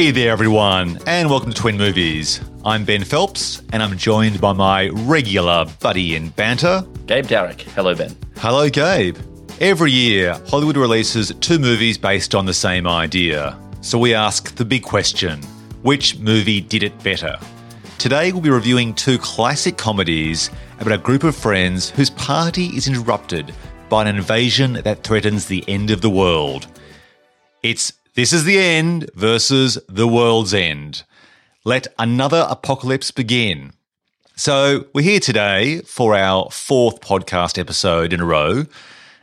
Hey there, everyone, and welcome to Twin Movies. I'm Ben Phelps, and I'm joined by my regular buddy in banter, Gabe Darrick. Hello, Ben. Hello, Gabe. Every year, Hollywood releases two movies based on the same idea. So we ask the big question which movie did it better? Today, we'll be reviewing two classic comedies about a group of friends whose party is interrupted by an invasion that threatens the end of the world. It's This is the End versus The World's End. Let another apocalypse begin. So, we're here today for our fourth podcast episode in a row,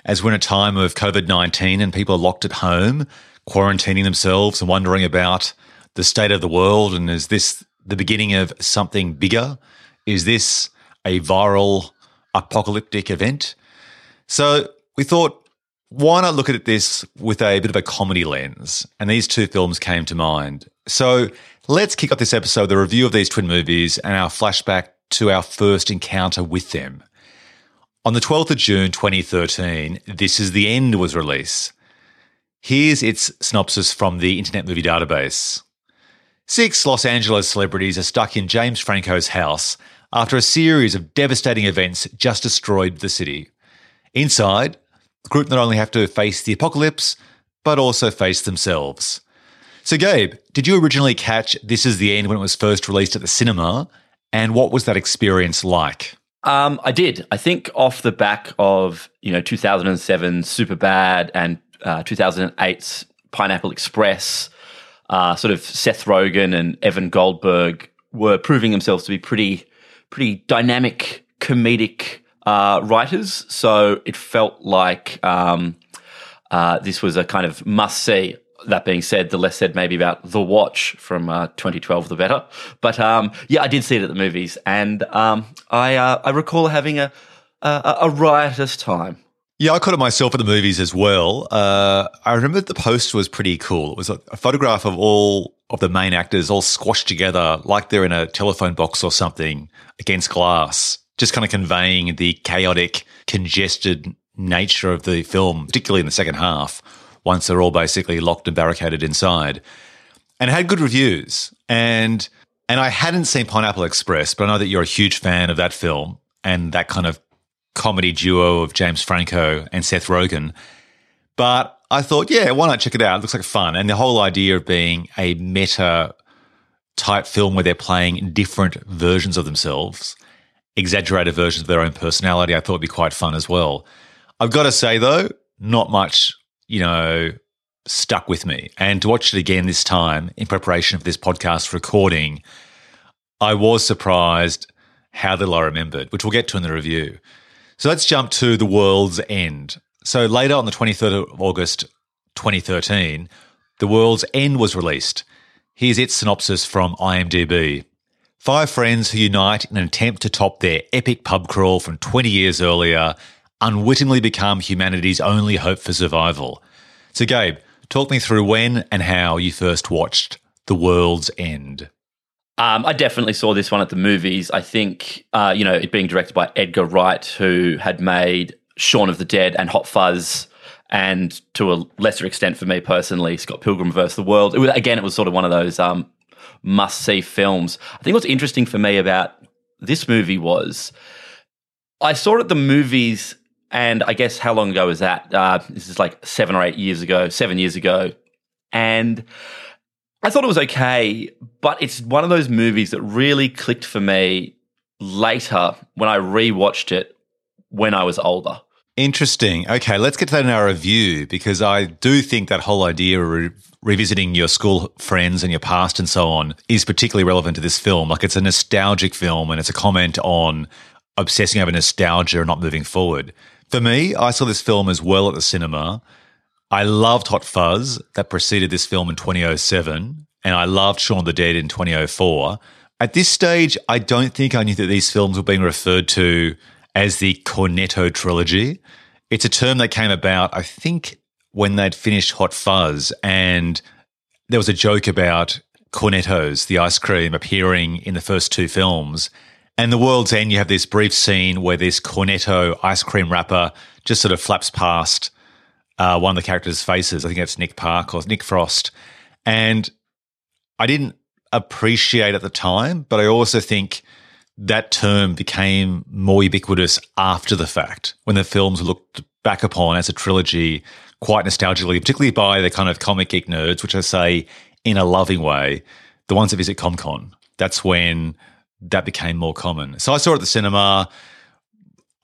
as we're in a time of COVID 19 and people are locked at home, quarantining themselves and wondering about the state of the world. And is this the beginning of something bigger? Is this a viral apocalyptic event? So, we thought why not look at this with a bit of a comedy lens? And these two films came to mind. So let's kick off this episode the review of these twin movies and our flashback to our first encounter with them. On the 12th of June 2013, This Is the End was released. Here's its synopsis from the Internet Movie Database. Six Los Angeles celebrities are stuck in James Franco's house after a series of devastating events just destroyed the city. Inside, group not only have to face the apocalypse, but also face themselves. So, Gabe, did you originally catch This Is the End when it was first released at the cinema? And what was that experience like? Um, I did. I think off the back of you know 2007 Superbad and uh, 2008's Pineapple Express, uh, sort of Seth Rogen and Evan Goldberg were proving themselves to be pretty, pretty dynamic comedic uh, writers. So it felt like um, uh, this was a kind of must see. That being said, the less said maybe about The Watch from uh, 2012, the better. But um, yeah, I did see it at the movies, and um, I uh, I recall having a, a, a riotous time. Yeah, I caught it myself at the movies as well. Uh, I remember the post was pretty cool. It was a, a, photograph of all of the main actors all squashed together like they're in a telephone box or something against glass just kind of conveying the chaotic, congested nature of the film, particularly in the second half, once they're all basically locked and barricaded inside. And it had good reviews. And and I hadn't seen Pineapple Express, but I know that you're a huge fan of that film and that kind of comedy duo of James Franco and Seth Rogen. But I thought, yeah, why not check it out? It looks like fun. And the whole idea of being a meta type film where they're playing different versions of themselves exaggerated versions of their own personality, I thought would be quite fun as well. I've got to say though, not much, you know, stuck with me. And to watch it again this time in preparation for this podcast recording, I was surprised how little I remembered, which we'll get to in the review. So let's jump to The World's End. So later on the 23rd of August 2013, The World's End was released. Here's its synopsis from IMDb. Five friends who unite in an attempt to top their epic pub crawl from 20 years earlier unwittingly become humanity's only hope for survival. So, Gabe, talk me through when and how you first watched The World's End. Um, I definitely saw this one at the movies. I think, uh, you know, it being directed by Edgar Wright, who had made Shaun of the Dead and Hot Fuzz, and to a lesser extent for me personally, Scott Pilgrim vs. the World. It was, again, it was sort of one of those um, must see films. I think what's interesting for me about this movie was I saw it at the movies, and I guess how long ago was that? Uh, this is like seven or eight years ago, seven years ago. And I thought it was okay, but it's one of those movies that really clicked for me later when I rewatched it when I was older. Interesting. Okay, let's get to that in our review because I do think that whole idea of re- revisiting your school friends and your past and so on is particularly relevant to this film. Like it's a nostalgic film and it's a comment on obsessing over nostalgia and not moving forward. For me, I saw this film as well at the cinema. I loved Hot Fuzz that preceded this film in 2007, and I loved Shaun of the Dead in 2004. At this stage, I don't think I knew that these films were being referred to as the Cornetto trilogy. It's a term that came about, I think, when they'd finished Hot Fuzz, and there was a joke about Cornettos, the ice cream, appearing in the first two films. And The World's End, you have this brief scene where this Cornetto ice cream wrapper just sort of flaps past uh, one of the characters' faces. I think that's Nick Park or Nick Frost. And I didn't appreciate at the time, but I also think that term became more ubiquitous after the fact when the films looked back upon as a trilogy quite nostalgically, particularly by the kind of comic geek nerds, which I say in a loving way, the ones that visit Comic-Con. That's when that became more common. So I saw it at the cinema.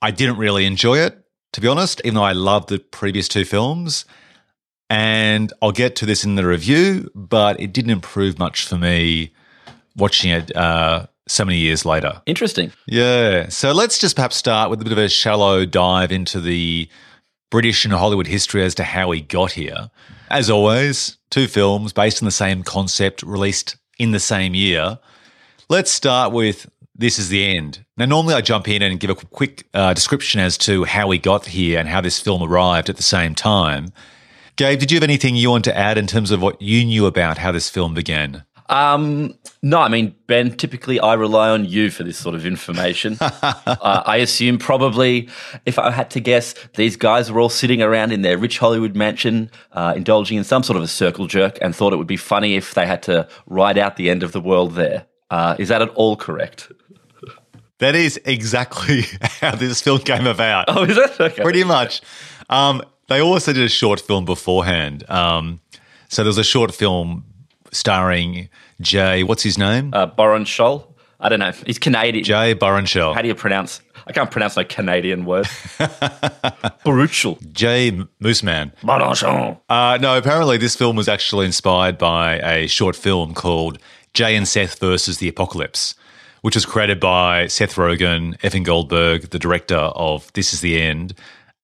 I didn't really enjoy it, to be honest, even though I loved the previous two films. And I'll get to this in the review, but it didn't improve much for me watching it uh, so many years later. Interesting. Yeah. So let's just perhaps start with a bit of a shallow dive into the British and Hollywood history as to how we got here. As always, two films based on the same concept released in the same year. Let's start with This is the End. Now, normally I jump in and give a quick uh, description as to how we got here and how this film arrived at the same time. Gabe, did you have anything you want to add in terms of what you knew about how this film began? Um, no, I mean, Ben, typically I rely on you for this sort of information. uh, I assume probably, if I had to guess, these guys were all sitting around in their rich Hollywood mansion, uh, indulging in some sort of a circle jerk, and thought it would be funny if they had to ride out the end of the world there. Uh, is that at all correct? That is exactly how this film came about. Oh, is that okay? Pretty much. Um, they also did a short film beforehand. Um, so there was a short film starring Jay. What's his name? Uh, Boran Scholl. I don't know. He's Canadian. Jay Baruchel. How do you pronounce? I can't pronounce no Canadian word. Baruchel. Jay Mooseman. Baruchel. Uh, no, apparently this film was actually inspired by a short film called Jay and Seth versus the Apocalypse, which was created by Seth Rogen, Evan Goldberg, the director of This Is the End,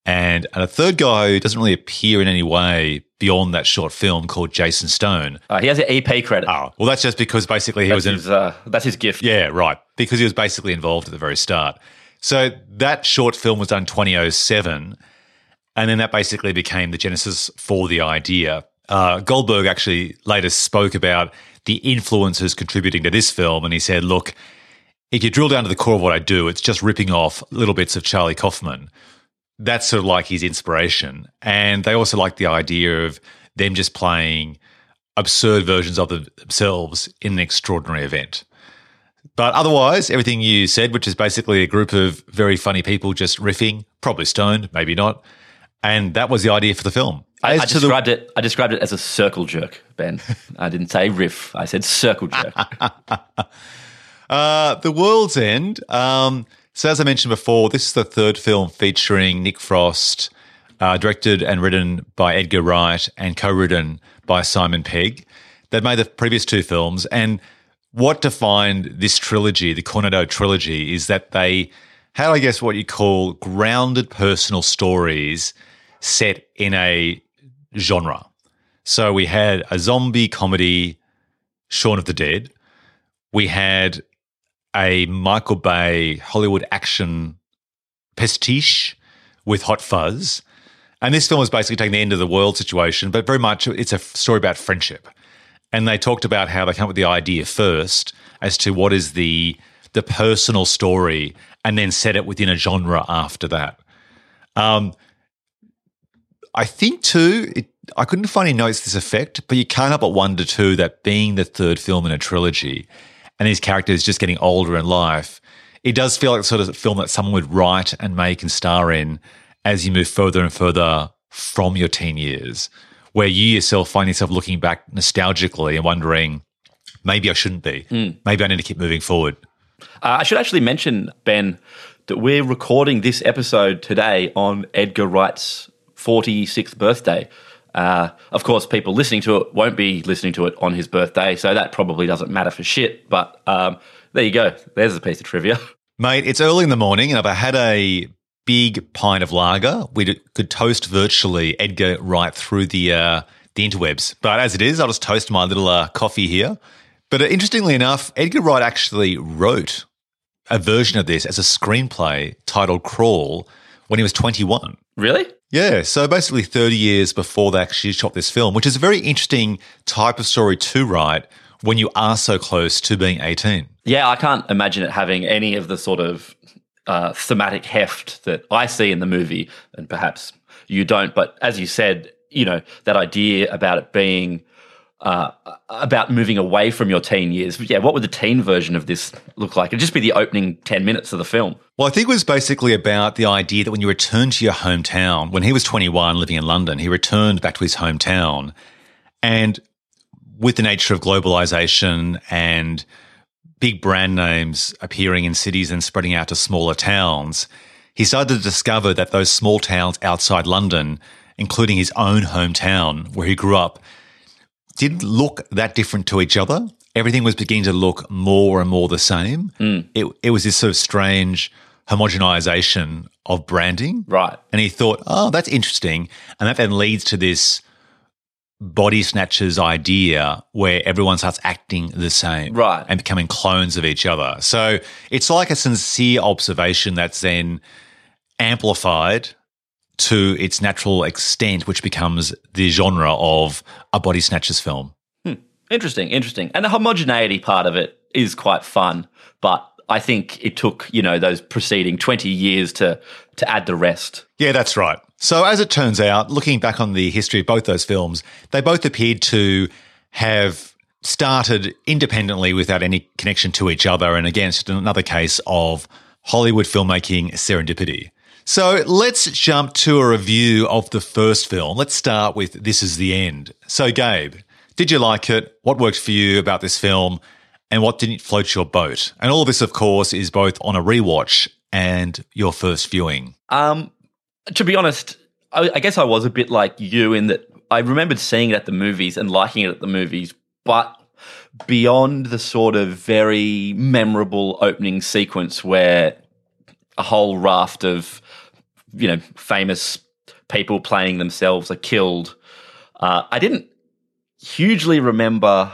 and, and a third guy who doesn't really appear in any way beyond that short film called Jason Stone. Uh, he has an EP credit. Oh, well, that's just because basically he that's was in. his, uh, that's his gift. Yeah, right. Because he was basically involved at the very start. So that short film was done 2007, and then that basically became the genesis for the idea. Uh, Goldberg actually later spoke about the influences contributing to this film, and he said, "Look, if you drill down to the core of what I do, it's just ripping off little bits of Charlie Kaufman." That's sort of like his inspiration, and they also like the idea of them just playing absurd versions of themselves in an extraordinary event. But otherwise, everything you said, which is basically a group of very funny people just riffing, probably stoned, maybe not, and that was the idea for the film. I, I to the- described it. I described it as a circle jerk, Ben. I didn't say riff. I said circle jerk. Uh, the World's End. Um, so, as I mentioned before, this is the third film featuring Nick Frost, uh, directed and written by Edgar Wright and co written by Simon Pegg. They've made the previous two films. And what defined this trilogy, the Cornetto trilogy, is that they had, I guess, what you call grounded personal stories set in a genre. So, we had a zombie comedy, Shaun of the Dead. We had a Michael Bay Hollywood action pastiche with Hot Fuzz. And this film was basically taking the end of the world situation, but very much it's a story about friendship. And they talked about how they come up with the idea first as to what is the the personal story, and then set it within a genre after that. Um, I think too, it, I couldn't find any notes this effect, but you can't help but wonder too that being the third film in a trilogy, and these characters just getting older in life, it does feel like the sort of film that someone would write and make and star in as you move further and further from your teen years, where you yourself find yourself looking back nostalgically and wondering, maybe I shouldn't be. Maybe I need to keep moving forward. Uh, I should actually mention, Ben, that we're recording this episode today on Edgar Wright's 46th birthday. Uh, of course, people listening to it won't be listening to it on his birthday, so that probably doesn't matter for shit. But um, there you go. There's a piece of trivia. Mate, it's early in the morning, and if I had a big pint of lager, we could toast virtually Edgar Wright through the uh, the interwebs. But as it is, I'll just toast my little uh, coffee here. But uh, interestingly enough, Edgar Wright actually wrote a version of this as a screenplay titled Crawl when he was 21. Really? Yeah, so basically 30 years before they actually shot this film, which is a very interesting type of story to write when you are so close to being 18. Yeah, I can't imagine it having any of the sort of uh, thematic heft that I see in the movie, and perhaps you don't. But as you said, you know that idea about it being uh, about moving away from your teen years. Yeah, what would the teen version of this look like? It'd just be the opening 10 minutes of the film. Well, I think it was basically about the idea that when you return to your hometown, when he was 21 living in London, he returned back to his hometown. And with the nature of globalization and big brand names appearing in cities and spreading out to smaller towns, he started to discover that those small towns outside London, including his own hometown where he grew up, didn't look that different to each other. Everything was beginning to look more and more the same. Mm. It, it was this sort of strange homogenization of branding. Right. And he thought, oh, that's interesting. And that then leads to this body snatchers idea where everyone starts acting the same. Right. And becoming clones of each other. So it's like a sincere observation that's then amplified to its natural extent, which becomes the genre of a body snatchers film. Hmm. Interesting, interesting. And the homogeneity part of it is quite fun, but I think it took, you know, those preceding 20 years to to add the rest. Yeah, that's right. So as it turns out, looking back on the history of both those films, they both appeared to have started independently without any connection to each other and again, it's just another case of Hollywood filmmaking serendipity. So let's jump to a review of the first film. Let's start with This Is the End. So, Gabe, did you like it? What worked for you about this film? And what didn't float your boat? And all of this, of course, is both on a rewatch and your first viewing. Um, to be honest, I, I guess I was a bit like you in that I remembered seeing it at the movies and liking it at the movies, but beyond the sort of very memorable opening sequence where a whole raft of you know famous people playing themselves are killed, uh, I didn't hugely remember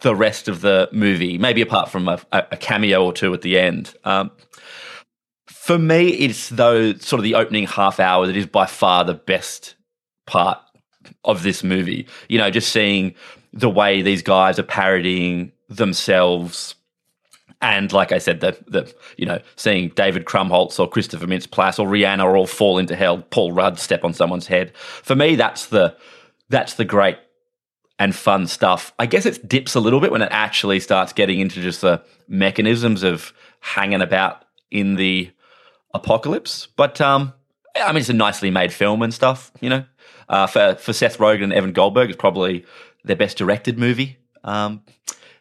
the rest of the movie. Maybe apart from a, a cameo or two at the end. Um, for me, it's though sort of the opening half hour that is by far the best part of this movie. You know, just seeing the way these guys are parodying themselves. And like I said, the the you know seeing David Krumholtz or Christopher Mintz-Plasse or Rihanna all fall into hell, Paul Rudd step on someone's head. For me, that's the that's the great and fun stuff. I guess it dips a little bit when it actually starts getting into just the mechanisms of hanging about in the apocalypse. But um, I mean, it's a nicely made film and stuff. You know, uh, for for Seth Rogen and Evan Goldberg, it's probably their best directed movie. Um,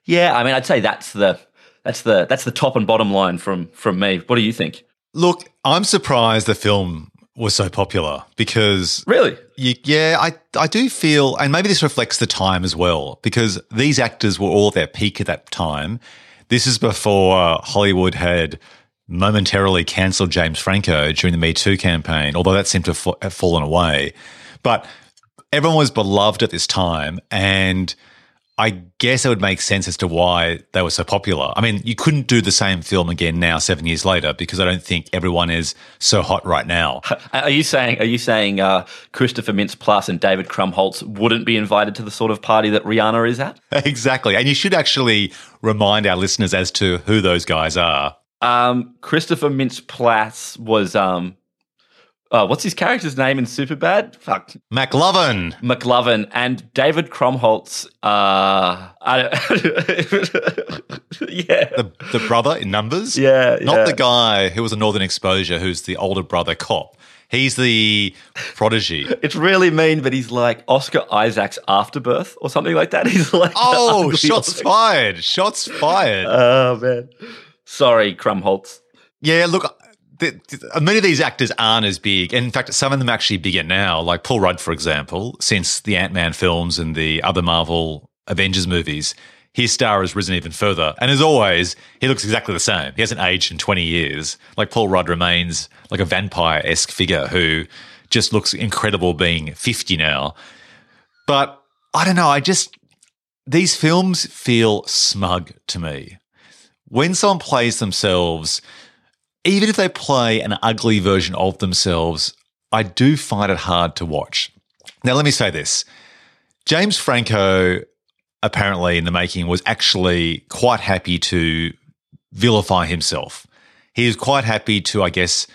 yeah, I mean, I'd say that's the that's the that's the top and bottom line from from me. What do you think? Look, I'm surprised the film was so popular because Really? you, yeah, I I do feel, and maybe this reflects the time as well, because these actors were all at their peak at that time. This is before Hollywood had momentarily cancelled James Franco during the Me Too campaign, although that seemed to have have fallen away. But everyone was beloved at this time, and I guess it would make sense as to why they were so popular. I mean, you couldn't do the same film again now, seven years later, because I don't think everyone is so hot right now. Are you saying are you saying uh, Christopher Mintz-Plasse and David Krumholtz wouldn't be invited to the sort of party that Rihanna is at? exactly. And you should actually remind our listeners as to who those guys are. Um, Christopher Mintz-Plasse was um, uh, what's his character's name in Superbad? Fuck, McLovin. McLovin and David Krumholtz. Uh, I don't, yeah, The, the brother in numbers? Yeah, Not yeah. the guy who was a Northern Exposure, who's the older brother cop. He's the prodigy. it's really mean, but he's like Oscar Isaac's afterbirth or something like that. He's like, Oh, shots Oscar- fired. Shots fired. Oh man, sorry, Krumholtz. yeah, look, th- th- many of these actors aren't as big. And In fact, some of them are actually bigger now, like Paul Rudd, for example, since the Ant Man films and the other Marvel Avengers movies. His star has risen even further. And as always, he looks exactly the same. He hasn't aged in 20 years. Like Paul Rudd remains like a vampire esque figure who just looks incredible being 50 now. But I don't know. I just, these films feel smug to me. When someone plays themselves, even if they play an ugly version of themselves, I do find it hard to watch. Now, let me say this James Franco, apparently in the making, was actually quite happy to vilify himself. He was quite happy to, I guess,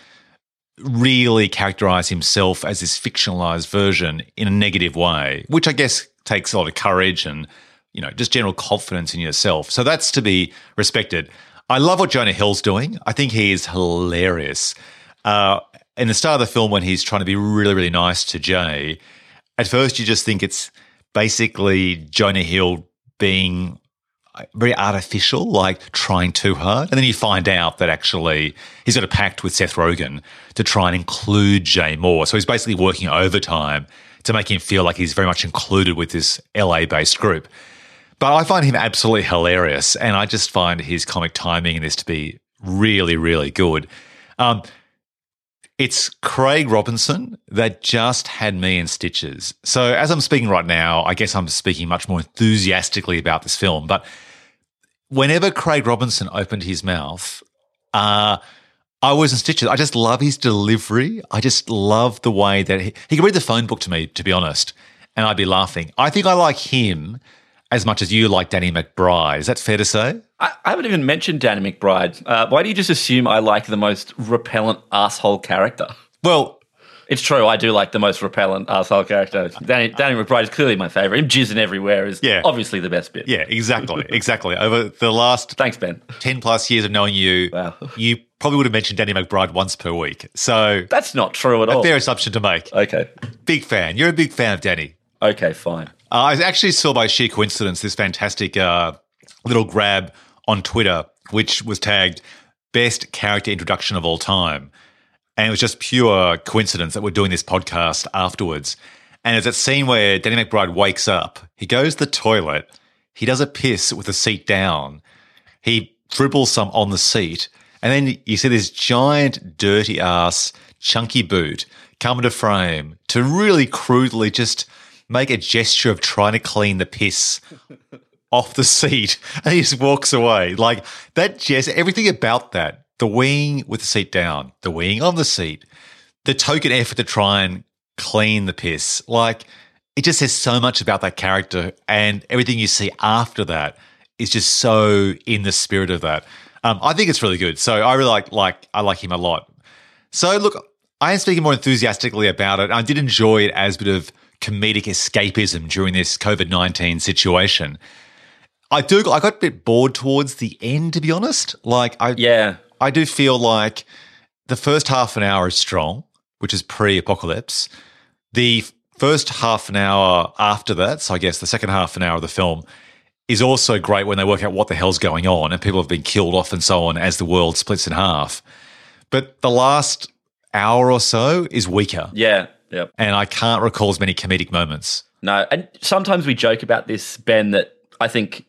really characterize himself as this fictionalized version in a negative way, which I guess takes a lot of courage and you know just general confidence in yourself. So that's to be respected. I love what Jonah Hill's doing. I think he is hilarious. Uh, in the start of the film, when he's trying to be really, really nice to Jay, at first you just think it's basically Jonah Hill being very artificial, like trying too hard. And then you find out that actually he's got a pact with Seth Rogen to try and include Jay more. So he's basically working overtime to make him feel like he's very much included with this LA based group. But I find him absolutely hilarious. And I just find his comic timing in this to be really, really good. Um, it's Craig Robinson that just had me in stitches. So, as I'm speaking right now, I guess I'm speaking much more enthusiastically about this film. But whenever Craig Robinson opened his mouth, uh, I was in stitches. I just love his delivery. I just love the way that he, he could read the phone book to me, to be honest, and I'd be laughing. I think I like him as much as you like Danny McBride. Is that fair to say? I, I haven't even mentioned Danny McBride. Uh, why do you just assume I like the most repellent asshole character? Well, it's true. I do like the most repellent asshole character. Danny, Danny McBride is clearly my favorite. Him jizzing everywhere is yeah. obviously the best bit. Yeah, exactly, exactly. Over the last thanks Ben ten plus years of knowing you, wow. you probably would have mentioned Danny McBride once per week. So that's not true at all. A fair assumption to make. Okay, big fan. You're a big fan of Danny. Okay, fine. Uh, I actually saw by sheer coincidence this fantastic uh, little grab on Twitter, which was tagged best character introduction of all time. And it was just pure coincidence that we're doing this podcast afterwards. And there's that scene where Danny McBride wakes up, he goes to the toilet, he does a piss with the seat down, he dribbles some on the seat, and then you see this giant, dirty ass, chunky boot come into frame to really crudely just make a gesture of trying to clean the piss off the seat and he just walks away. Like that just everything about that, the wing with the seat down, the wing on the seat, the token effort to try and clean the piss. Like it just says so much about that character and everything you see after that is just so in the spirit of that. Um, I think it's really good. So I really like like I like him a lot. So look, I am speaking more enthusiastically about it. I did enjoy it as a bit of comedic escapism during this COVID 19 situation. I do, I got a bit bored towards the end, to be honest. Like, I, yeah, I do feel like the first half an hour is strong, which is pre apocalypse. The first half an hour after that, so I guess the second half an hour of the film, is also great when they work out what the hell's going on and people have been killed off and so on as the world splits in half. But the last hour or so is weaker. Yeah. Yep. And I can't recall as many comedic moments. No, and sometimes we joke about this, Ben, that I think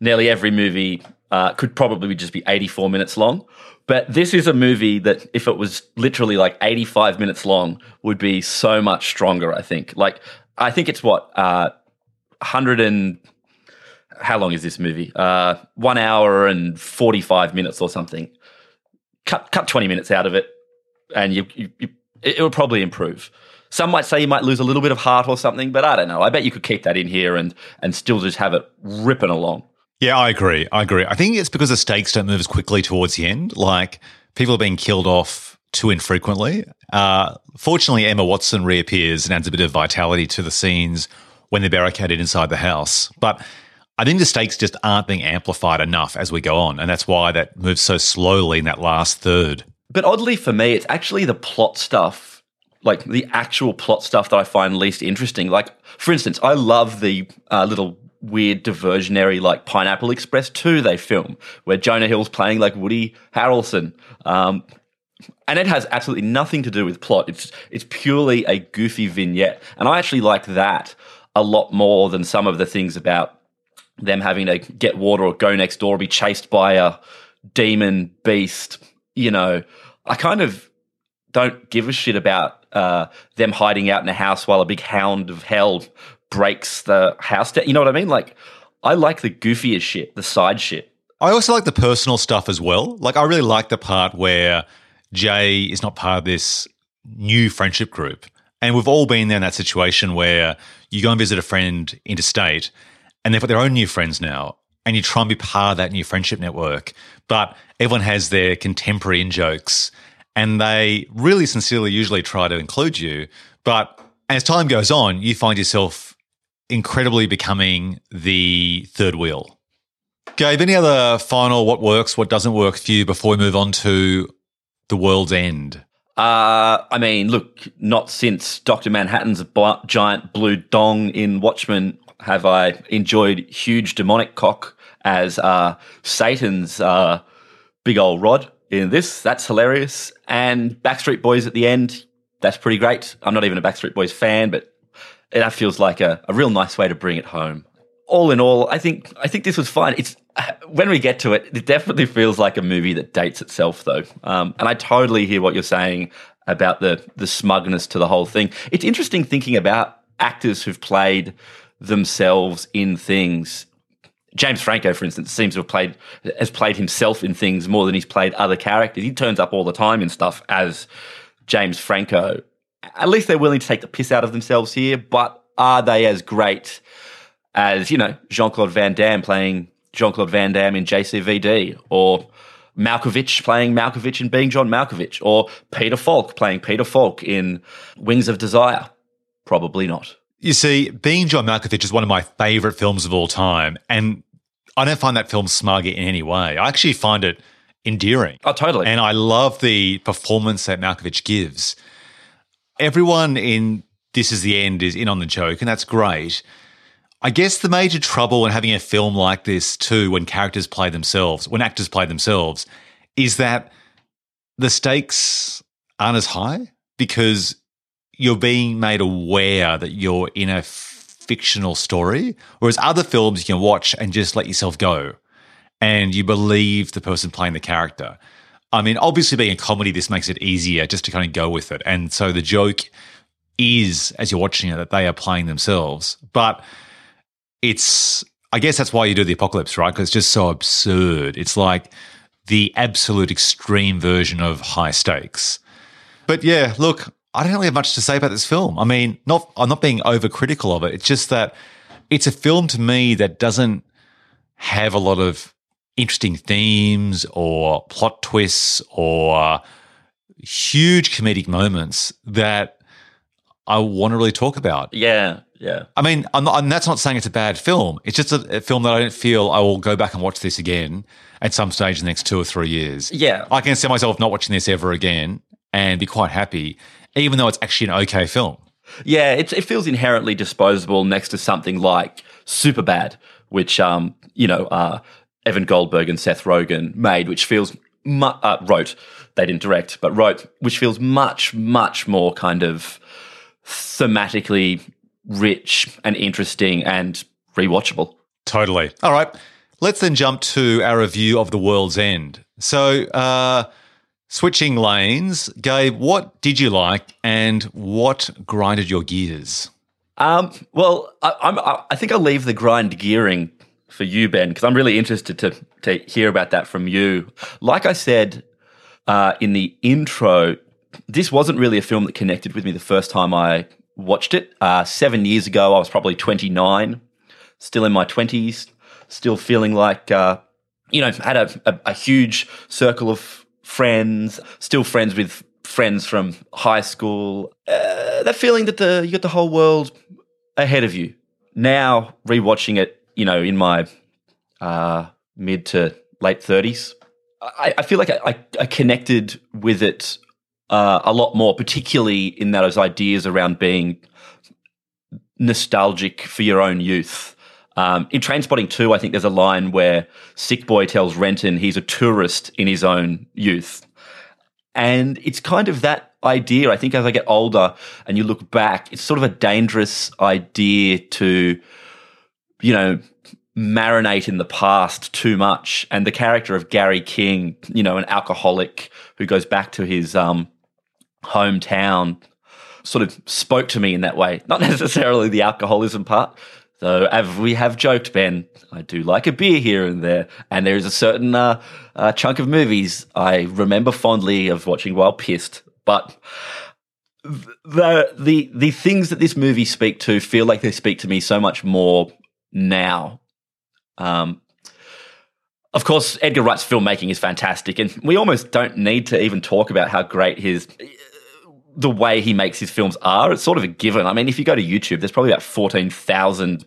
nearly every movie uh, could probably just be 84 minutes long. But this is a movie that, if it was literally like 85 minutes long, would be so much stronger, I think. Like, I think it's what, uh, 100 and. How long is this movie? Uh, one hour and 45 minutes or something. Cut, cut 20 minutes out of it, and you, you, you it, will probably improve. Some might say you might lose a little bit of heart or something, but I don't know. I bet you could keep that in here and and still just have it ripping along. Yeah, I agree. I agree. I think it's because the stakes don't move as quickly towards the end. Like people are being killed off too infrequently. Uh, fortunately, Emma Watson reappears and adds a bit of vitality to the scenes when they're barricaded inside the house. But I think the stakes just aren't being amplified enough as we go on, and that's why that moves so slowly in that last third. But oddly for me, it's actually the plot stuff like the actual plot stuff that I find least interesting. Like, for instance, I love the uh, little weird diversionary like Pineapple Express 2 they film where Jonah Hill's playing like Woody Harrelson. Um, and it has absolutely nothing to do with plot. It's it's purely a goofy vignette, and I actually like that a lot more than some of the things about them having to get water or go next door or be chased by a demon beast. You know, I kind of don't give a shit about uh, them hiding out in a house while a big hound of hell breaks the house down. You know what I mean? Like, I like the goofiest shit, the side shit. I also like the personal stuff as well. Like, I really like the part where Jay is not part of this new friendship group. And we've all been there in that situation where you go and visit a friend interstate and they've got their own new friends now. And you try and be part of that new friendship network. But everyone has their contemporary in jokes and they really sincerely usually try to include you. But as time goes on, you find yourself incredibly becoming the third wheel. Gabe, any other final what works, what doesn't work for you before we move on to the world's end? Uh, I mean, look, not since Dr. Manhattan's giant blue dong in Watchmen have I enjoyed huge demonic cock as uh, Satan's uh, big old rod in this. That's hilarious. And Backstreet Boys at the end, that's pretty great. I'm not even a Backstreet Boys fan, but that feels like a, a real nice way to bring it home. All in all, I think I think this was fine. It's when we get to it, it definitely feels like a movie that dates itself, though. Um, and I totally hear what you're saying about the the smugness to the whole thing. It's interesting thinking about actors who've played themselves in things. James Franco, for instance, seems to have played has played himself in things more than he's played other characters. He turns up all the time in stuff as James Franco. At least they're willing to take the piss out of themselves here, but are they as great as, you know, Jean Claude Van Damme playing Jean Claude Van Damme in JCVD or Malkovich playing Malkovich and being John Malkovich or Peter Falk playing Peter Falk in Wings of Desire? Probably not. You see, being John Malkovich is one of my favorite films of all time. And I don't find that film smug in any way. I actually find it endearing. Oh, totally. And I love the performance that Malkovich gives. Everyone in This Is the End is in on the joke, and that's great. I guess the major trouble in having a film like this, too, when characters play themselves, when actors play themselves, is that the stakes aren't as high because you're being made aware that you're in a fictional story. Whereas other films you can watch and just let yourself go and you believe the person playing the character. I mean, obviously, being a comedy, this makes it easier just to kind of go with it. And so the joke is, as you're watching it, that they are playing themselves. But it's, I guess that's why you do the apocalypse, right? Because it's just so absurd. It's like the absolute extreme version of high stakes. But yeah, look, I don't really have much to say about this film. I mean, not I'm not being overcritical of it. It's just that it's a film to me that doesn't have a lot of interesting themes or plot twists or huge comedic moments that I want to really talk about. Yeah, yeah. I mean, I'm not, and that's not saying it's a bad film. It's just a, a, film that I don't feel I will go back and watch this again at some stage in the next two or three years. Yeah. I can see myself not watching this ever again and be quite happy even though it's actually an okay film. Yeah, it, it feels inherently disposable next to something like Superbad, which um, you know uh, Evan Goldberg and Seth Rogen made, which feels mu- uh, wrote. They didn't direct, but wrote, which feels much much more kind of thematically rich and interesting and rewatchable. Totally. All right, let's then jump to our review of The World's End. So. Uh, Switching lanes, Gabe, what did you like and what grinded your gears? Um, well, I, I think I'll leave the grind gearing for you, Ben, because I'm really interested to, to hear about that from you. Like I said uh, in the intro, this wasn't really a film that connected with me the first time I watched it. Uh, seven years ago, I was probably 29, still in my 20s, still feeling like, uh, you know, had a, a, a huge circle of friends, still friends with friends from high school. Uh, that feeling that the you got the whole world ahead of you. Now rewatching it, you know, in my uh, mid to late thirties, I, I, feel like I, I, connected with it uh, a lot more, particularly in those ideas around being nostalgic for your own youth. Um, in Trainspotting 2, I think there's a line where Sick Boy tells Renton he's a tourist in his own youth. And it's kind of that idea. I think as I get older and you look back, it's sort of a dangerous idea to, you know, marinate in the past too much. And the character of Gary King, you know, an alcoholic who goes back to his um, hometown, sort of spoke to me in that way. Not necessarily the alcoholism part, so, as we have joked, Ben, I do like a beer here and there, and there is a certain uh, uh, chunk of movies I remember fondly of watching while pissed. But the the the things that this movie speak to feel like they speak to me so much more now. Um, Of course, Edgar Wright's filmmaking is fantastic, and we almost don't need to even talk about how great his the way he makes his films are. It's sort of a given. I mean, if you go to YouTube, there's probably about fourteen thousand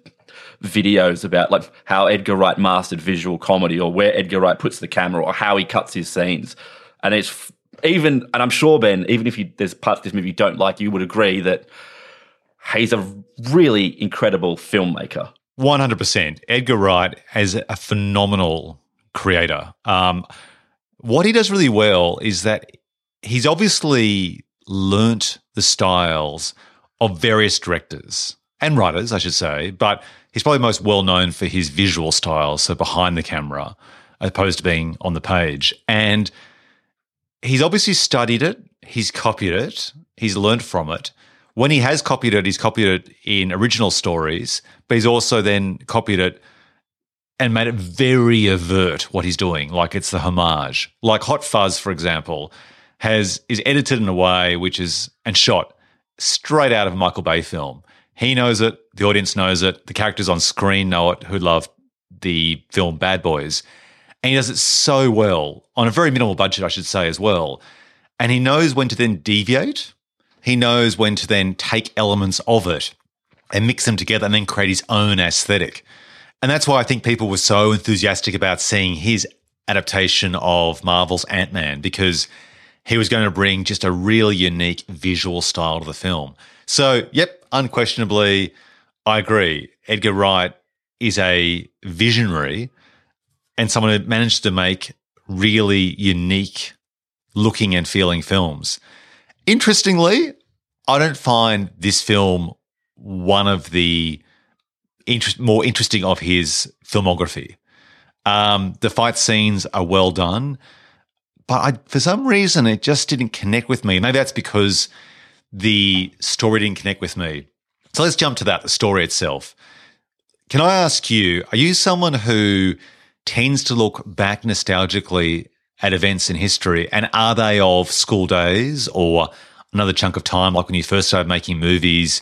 videos about like how Edgar Wright mastered visual comedy, or where Edgar Wright puts the camera, or how he cuts his scenes, and it's even. And I'm sure Ben, even if you, there's parts of this movie you don't like, you would agree that he's a really incredible filmmaker. 100%. Edgar Wright is a phenomenal creator. Um, what he does really well is that he's obviously learnt the styles of various directors and writers, I should say, but he's probably most well known for his visual style, so behind the camera, opposed to being on the page. And he's obviously studied it, he's copied it, he's learned from it. When he has copied it, he's copied it in original stories, but he's also then copied it and made it very overt what he's doing, like it's the homage. Like Hot Fuzz, for example, has is edited in a way which is and shot straight out of a Michael Bay film. He knows it, the audience knows it, the characters on screen know it who love the film Bad Boys. And he does it so well on a very minimal budget, I should say, as well. And he knows when to then deviate. He knows when to then take elements of it and mix them together and then create his own aesthetic. And that's why I think people were so enthusiastic about seeing his adaptation of Marvel's Ant Man because he was going to bring just a really unique visual style to the film. So, yep, unquestionably, I agree. Edgar Wright is a visionary and someone who managed to make really unique looking and feeling films. Interestingly, I don't find this film one of the more interesting of his filmography. Um, the fight scenes are well done, but I, for some reason it just didn't connect with me. Maybe that's because the story didn't connect with me. So let's jump to that, the story itself. Can I ask you, are you someone who tends to look back nostalgically at events in history? And are they of school days or another chunk of time, like when you first started making movies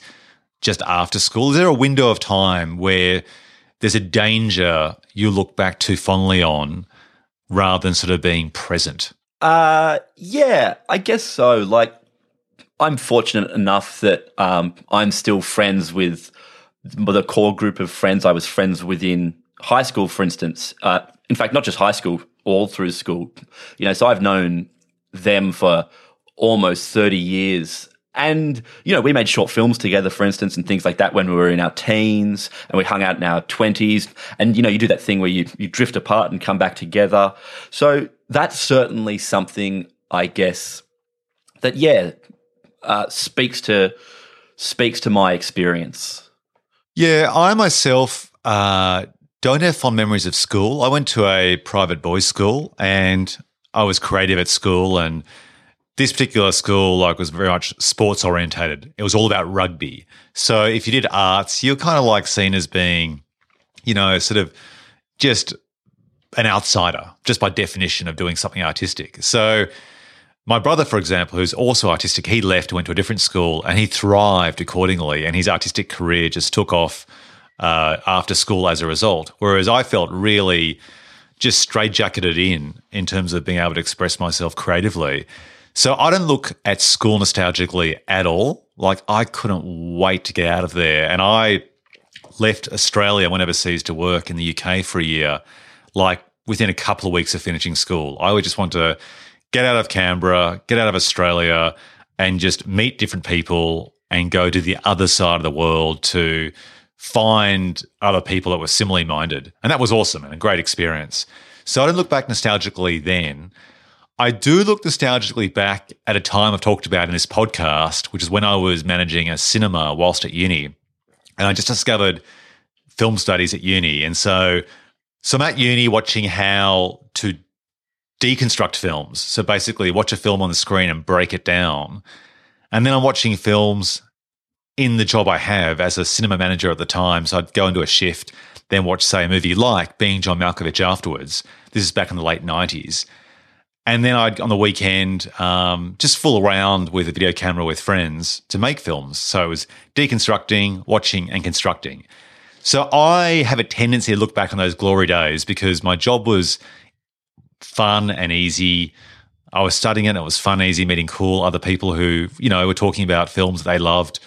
just after school? Is there a window of time where there's a danger you look back too fondly on rather than sort of being present? Uh, yeah, I guess so. Like, I'm fortunate enough that um, I'm still friends with the core group of friends I was friends with in high school, for instance. Uh, in fact, not just high school, all through school. You know, so I've known them for almost 30 years. And, you know, we made short films together, for instance, and things like that when we were in our teens and we hung out in our 20s. And, you know, you do that thing where you, you drift apart and come back together. So that's certainly something, I guess, that, yeah, uh, speaks to speaks to my experience. Yeah, I myself uh, don't have fond memories of school. I went to a private boys' school, and I was creative at school. And this particular school, like, was very much sports orientated. It was all about rugby. So if you did arts, you're kind of like seen as being, you know, sort of just an outsider, just by definition of doing something artistic. So my brother, for example, who's also artistic, he left, went to a different school, and he thrived accordingly. And his artistic career just took off uh, after school as a result. Whereas I felt really just straitjacketed in in terms of being able to express myself creatively. So I don't look at school nostalgically at all. Like I couldn't wait to get out of there, and I left Australia, went overseas to work in the UK for a year. Like within a couple of weeks of finishing school, I would just want to get out of Canberra, get out of Australia, and just meet different people and go to the other side of the world to find other people that were similarly minded. And that was awesome and a great experience. So I don't look back nostalgically then. I do look nostalgically back at a time I've talked about in this podcast, which is when I was managing a cinema whilst at uni. And I just discovered film studies at uni. And so, so I'm at uni watching how to deconstruct films. So basically, watch a film on the screen and break it down. And then I'm watching films in the job I have as a cinema manager at the time. So I'd go into a shift, then watch, say, a movie like Being John Malkovich afterwards. This is back in the late 90s. And then I'd, on the weekend, um, just fool around with a video camera with friends to make films. So it was deconstructing, watching, and constructing. So I have a tendency to look back on those glory days because my job was fun and easy. I was studying it and it was fun, easy, meeting cool other people who, you know, were talking about films that they loved,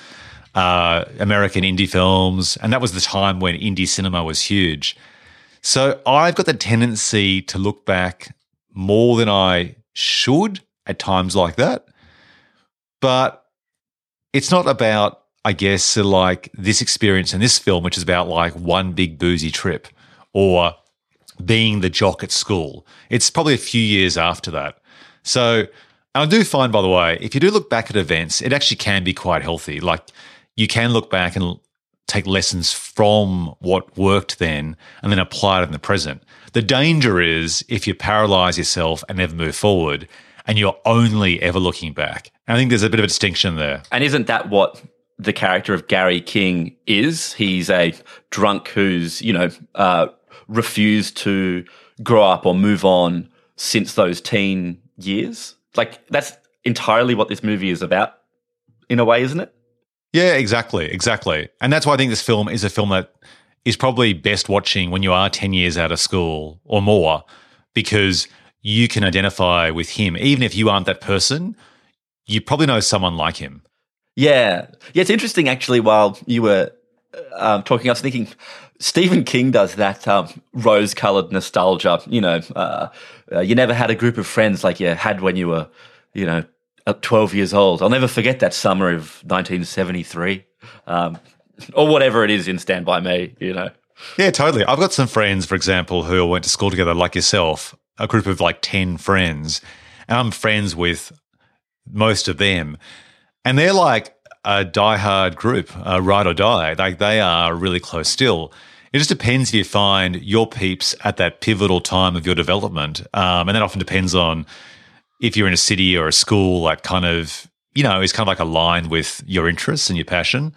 uh, American indie films. And that was the time when indie cinema was huge. So I've got the tendency to look back more than I should at times like that. But it's not about, I guess, uh, like this experience in this film, which is about like one big boozy trip or being the jock at school. It's probably a few years after that. So I do find, by the way, if you do look back at events, it actually can be quite healthy. Like you can look back and take lessons from what worked then and then apply it in the present. The danger is if you paralyze yourself and never move forward and you're only ever looking back. I think there's a bit of a distinction there. And isn't that what the character of Gary King is? He's a drunk who's, you know, uh, refused to grow up or move on since those teen years. Like, that's entirely what this movie is about, in a way, isn't it? Yeah, exactly, exactly. And that's why I think this film is a film that is probably best watching when you are 10 years out of school or more, because you can identify with him. Even if you aren't that person, you probably know someone like him. Yeah. Yeah, it's interesting actually while you were um, talking, I was thinking Stephen King does that um, rose colored nostalgia. You know, uh, uh, you never had a group of friends like you had when you were, you know, 12 years old. I'll never forget that summer of 1973 um, or whatever it is in Stand By Me, you know. Yeah, totally. I've got some friends, for example, who went to school together, like yourself, a group of like 10 friends. And I'm friends with most of them. And they're like a diehard group, uh, ride or die. Like they are really close still. It just depends if you find your peeps at that pivotal time of your development. Um, and that often depends on if you're in a city or a school that kind of, you know, is kind of like aligned with your interests and your passion.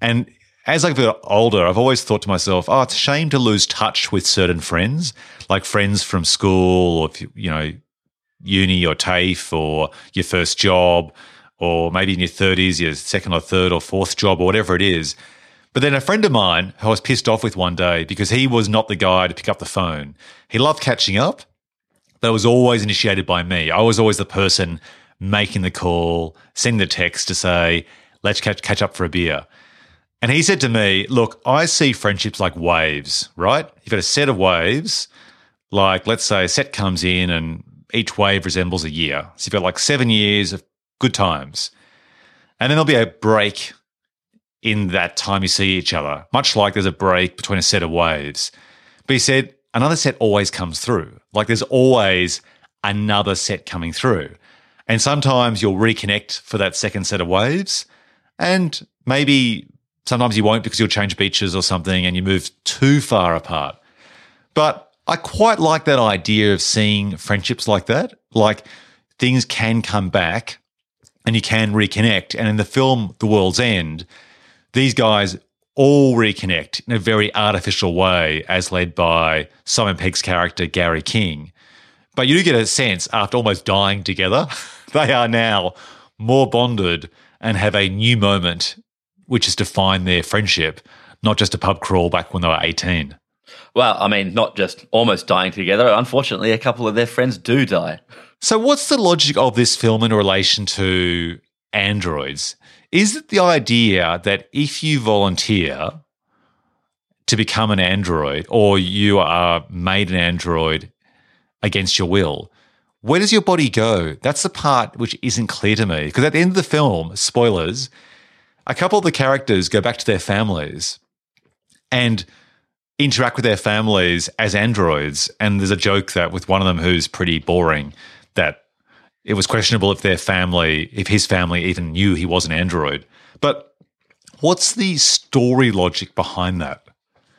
And as I get older, I've always thought to myself, oh, it's a shame to lose touch with certain friends, like friends from school or, you know, uni or TAFE or your first job, or maybe in your 30s, your second or third or fourth job, or whatever it is. But then a friend of mine who I was pissed off with one day because he was not the guy to pick up the phone. He loved catching up, but it was always initiated by me. I was always the person making the call, sending the text to say, let's catch, catch up for a beer. And he said to me, Look, I see friendships like waves, right? You've got a set of waves, like let's say a set comes in and each wave resembles a year. So you've got like seven years of good times. And then there'll be a break in that time you see each other, much like there's a break between a set of waves. But he said, another set always comes through. Like there's always another set coming through. And sometimes you'll reconnect for that second set of waves. And maybe sometimes you won't because you'll change beaches or something and you move too far apart. But I quite like that idea of seeing friendships like that. Like things can come back and you can reconnect. And in the film, The World's End, these guys all reconnect in a very artificial way, as led by Simon Pegg's character, Gary King. But you do get a sense after almost dying together, they are now more bonded and have a new moment, which has defined their friendship, not just a pub crawl back when they were 18. Well, I mean, not just almost dying together. Unfortunately, a couple of their friends do die. So, what's the logic of this film in relation to androids? Is it the idea that if you volunteer to become an android or you are made an android against your will, where does your body go? That's the part which isn't clear to me. Because at the end of the film, spoilers, a couple of the characters go back to their families and interact with their families as androids. And there's a joke that with one of them who's pretty boring, that it was questionable if their family, if his family even knew he was an android. But what's the story logic behind that?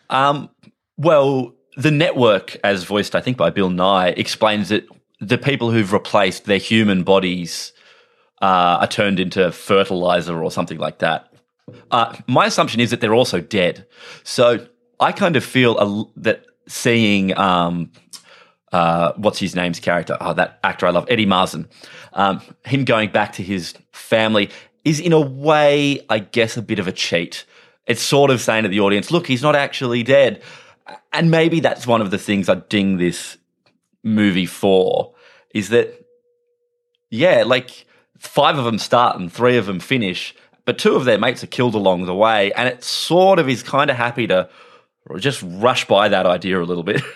Um, well, the network, as voiced, I think, by Bill Nighy, explains that the people who've replaced their human bodies uh, are turned into fertilizer or something like that. Uh, my assumption is that they're also dead. So I kind of feel a, that seeing um, uh, what's his name's character, oh, that actor I love, Eddie Marsan, um, him going back to his family is in a way, I guess, a bit of a cheat. it's sort of saying to the audience, look, he's not actually dead. And maybe that's one of the things I ding this movie for is that, yeah, like five of them start and three of them finish, but two of their mates are killed along the way. And it sort of is kind of happy to just rush by that idea a little bit.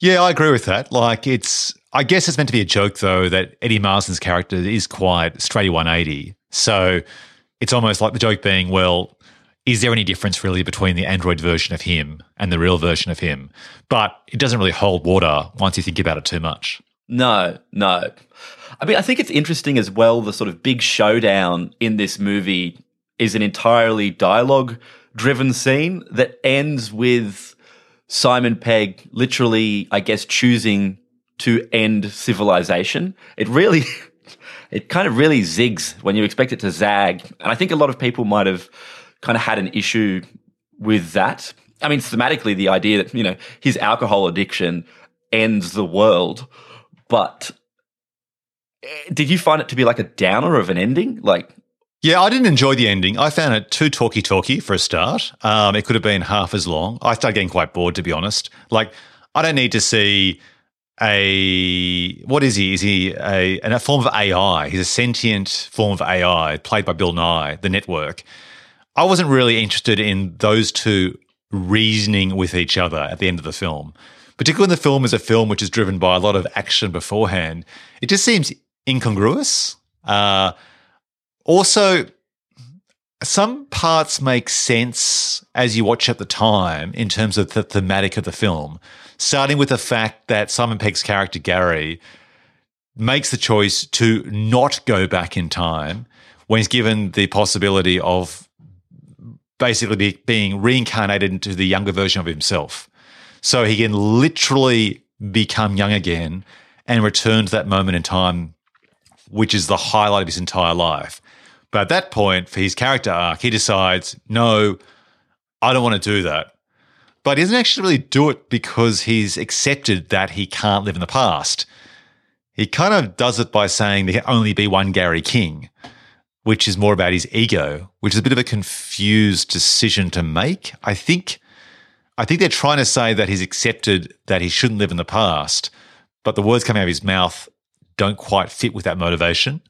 Yeah, I agree with that. Like, it's, I guess it's meant to be a joke, though, that Eddie Marsan's character is quite straight 180. So it's almost like the joke being, well, is there any difference really between the Android version of him and the real version of him? But it doesn't really hold water once you think about it too much. No, no. I mean, I think it's interesting as well. The sort of big showdown in this movie is an entirely dialogue driven scene that ends with Simon Pegg literally, I guess, choosing to end civilization. It really, it kind of really zigs when you expect it to zag. And I think a lot of people might have kind of had an issue with that. I mean, thematically, the idea that, you know, his alcohol addiction ends the world. But did you find it to be like a downer of an ending? Like, yeah, I didn't enjoy the ending. I found it too talky talky for a start. Um, it could have been half as long. I started getting quite bored, to be honest. Like, I don't need to see a what is he? Is he a, a form of AI? He's a sentient form of AI played by Bill Nighy, the network. I wasn't really interested in those two reasoning with each other at the end of the film. Particularly when the film is a film which is driven by a lot of action beforehand, it just seems incongruous. Uh, also, some parts make sense as you watch at the time in terms of the thematic of the film, starting with the fact that Simon Pegg's character, Gary, makes the choice to not go back in time when he's given the possibility of basically be, being reincarnated into the younger version of himself. So he can literally become young again and return to that moment in time, which is the highlight of his entire life. But at that point, for his character arc, he decides, no, I don't want to do that. But he doesn't actually really do it because he's accepted that he can't live in the past. He kind of does it by saying there can only be one Gary King, which is more about his ego, which is a bit of a confused decision to make. I think I think they're trying to say that he's accepted that he shouldn't live in the past, but the words coming out of his mouth don't quite fit with that motivation.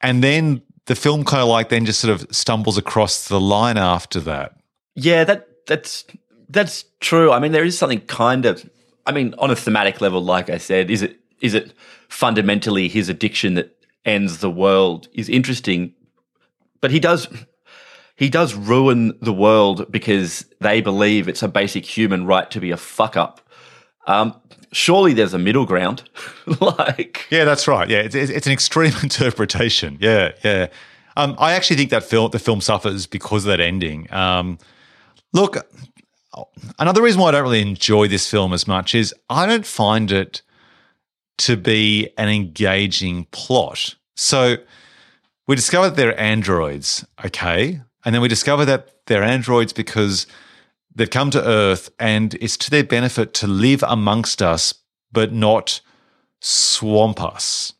And then the film kind of like then just sort of stumbles across the line after that. Yeah, that that's that's true. I mean, there is something kind of. I mean, on a thematic level, like I said, is it is it fundamentally his addiction that ends the world is interesting, but he does he does ruin the world because they believe it's a basic human right to be a fuck up. Um, surely there's a middle ground. like, yeah, that's right. Yeah, it's, it's an extreme interpretation. Yeah, yeah. Um, I actually think that film, the film suffers because of that ending. Um, look, another reason why I don't really enjoy this film as much is I don't find it to be an engaging plot. So we discover that they're androids, okay? And then we discover that they're androids because they've come to Earth and it's to their benefit to live amongst us, but not swamp us,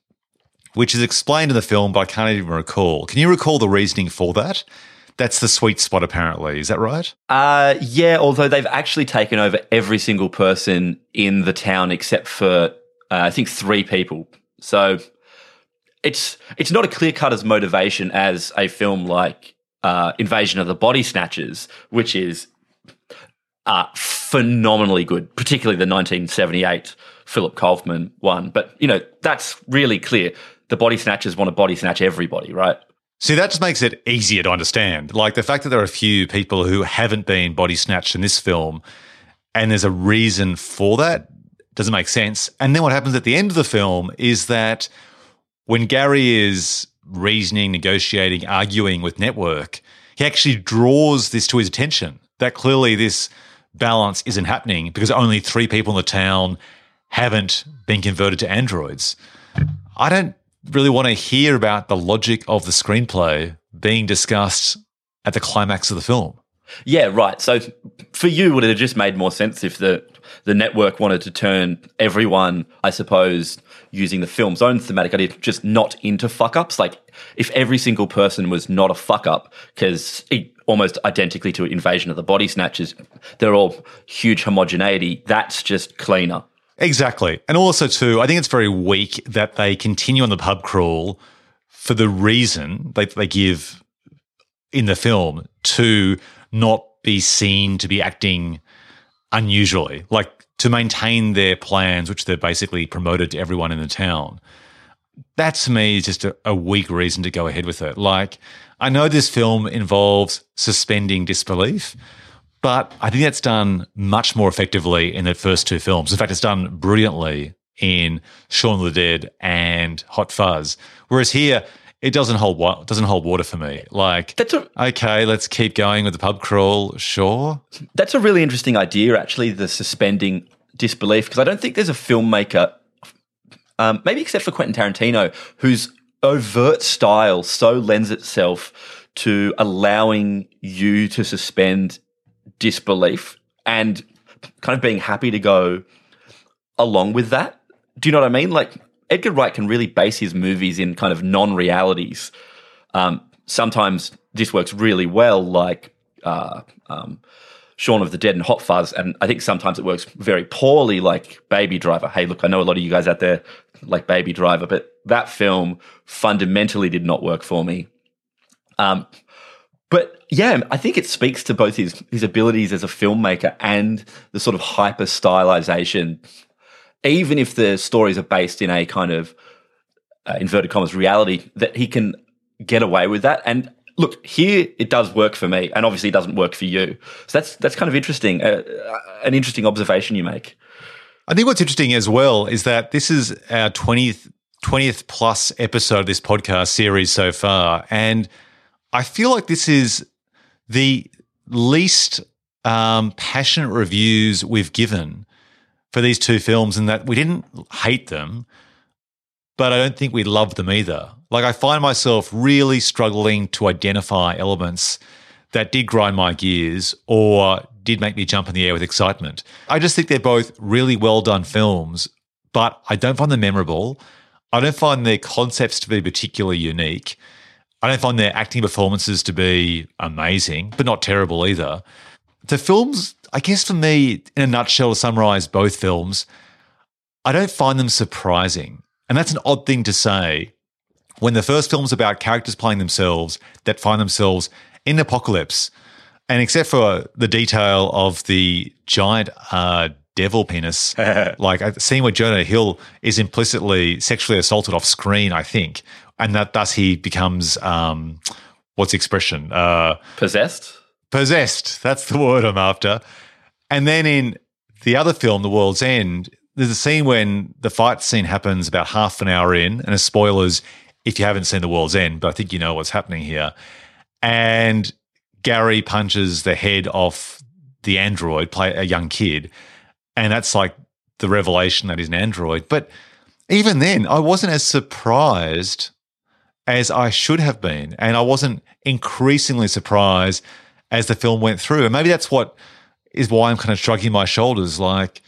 which is explained in the film, but I can't even recall. Can you recall the reasoning for that? That's the sweet spot, apparently. Is that right? Uh, yeah, although they've actually taken over every single person in the town except for, uh, I think, three people. So it's it's not a clear cut as motivation as a film like uh, Invasion of the Body Snatchers, which is uh, phenomenally good, particularly the 1978 Philip Kaufman one. But, you know, that's really clear. The body snatchers want to body snatch everybody, right? See, that just makes it easier to understand. Like the fact that there are a few people who haven't been body snatched in this film, and there's a reason for that, doesn't make sense. And then what happens at the end of the film is that when Gary is reasoning, negotiating, arguing with Network, he actually draws this to his attention that clearly this balance isn't happening because only three people in the town haven't been converted to androids. I don't really want to hear about the logic of the screenplay being discussed at the climax of the film. Yeah, right. So for you, would it have just made more sense if the the network wanted to turn everyone, I suppose, using the film's own thematic idea, just not into fuck ups? Like if every single person was not a fuck up, because almost identically to Invasion of the Body Snatchers. They're all huge homogeneity. That's just cleaner. Exactly. And also, too, I think it's very weak that they continue on the pub crawl for the reason they, they give in the film to not be seen to be acting unusually, like to maintain their plans, which they're basically promoted to everyone in the town. That to me is just a, a weak reason to go ahead with it. Like, I know this film involves suspending disbelief, but I think that's done much more effectively in the first two films. In fact, it's done brilliantly in Shaun of the Dead and Hot Fuzz. Whereas here, it doesn't hold wa- doesn't hold water for me. Like, That's a- okay, let's keep going with the pub crawl. Sure, That's a really interesting idea, actually, the suspending disbelief, because I don't think there's a filmmaker, um, maybe except for Quentin Tarantino, whose overt style so lends itself to allowing you to suspend disbelief and kind of being happy to go along with that. Do you know what I mean? Like, Edgar Wright can really base his movies in kind of non realities. Um, sometimes this works really well, like uh, um, Shaun of the Dead and Hot Fuzz, and I think sometimes it works very poorly, like Baby Driver. Hey, look, I know a lot of you guys out there like Baby Driver, but that film fundamentally did not work for me. Um, but yeah, I think it speaks to both his his abilities as a filmmaker and the sort of hyper stylization. Even if the stories are based in a kind of uh, inverted commas reality, that he can get away with that. And look, here it does work for me, and obviously it doesn't work for you. So that's that's kind of interesting, uh, uh, an interesting observation you make. I think what's interesting as well is that this is our 20th, 20th plus episode of this podcast series so far. And I feel like this is the least um, passionate reviews we've given for these two films, and that we didn't hate them, but I don't think we loved them either. Like, I find myself really struggling to identify elements that did grind my gears or did make me jump in the air with excitement. I just think they're both really well done films, but I don't find them memorable. I don't find their concepts to be particularly unique. I don't find their acting performances to be amazing, but not terrible either. The films, I guess for me, in a nutshell, to summarize both films, I don't find them surprising. And that's an odd thing to say when the first film's about characters playing themselves that find themselves in apocalypse. And except for the detail of the giant uh, devil penis, like a scene where Jonah Hill is implicitly sexually assaulted off screen, I think, and that thus he becomes um, what's the expression? Uh, Possessed. possessed. That's the word I'm after. And then in the other film, The World's End, there's a scene when the fight scene happens about half an hour in, and as spoilers, if you haven't seen The World's End, but I think you know what's happening here. And Gary punches the head off the android, play a young kid, and that's like the revelation that he's an android. But even then, I wasn't as surprised as I should have been, and I wasn't increasingly surprised as the film went through. And maybe that's what is why I'm kind of shrugging my shoulders. Like,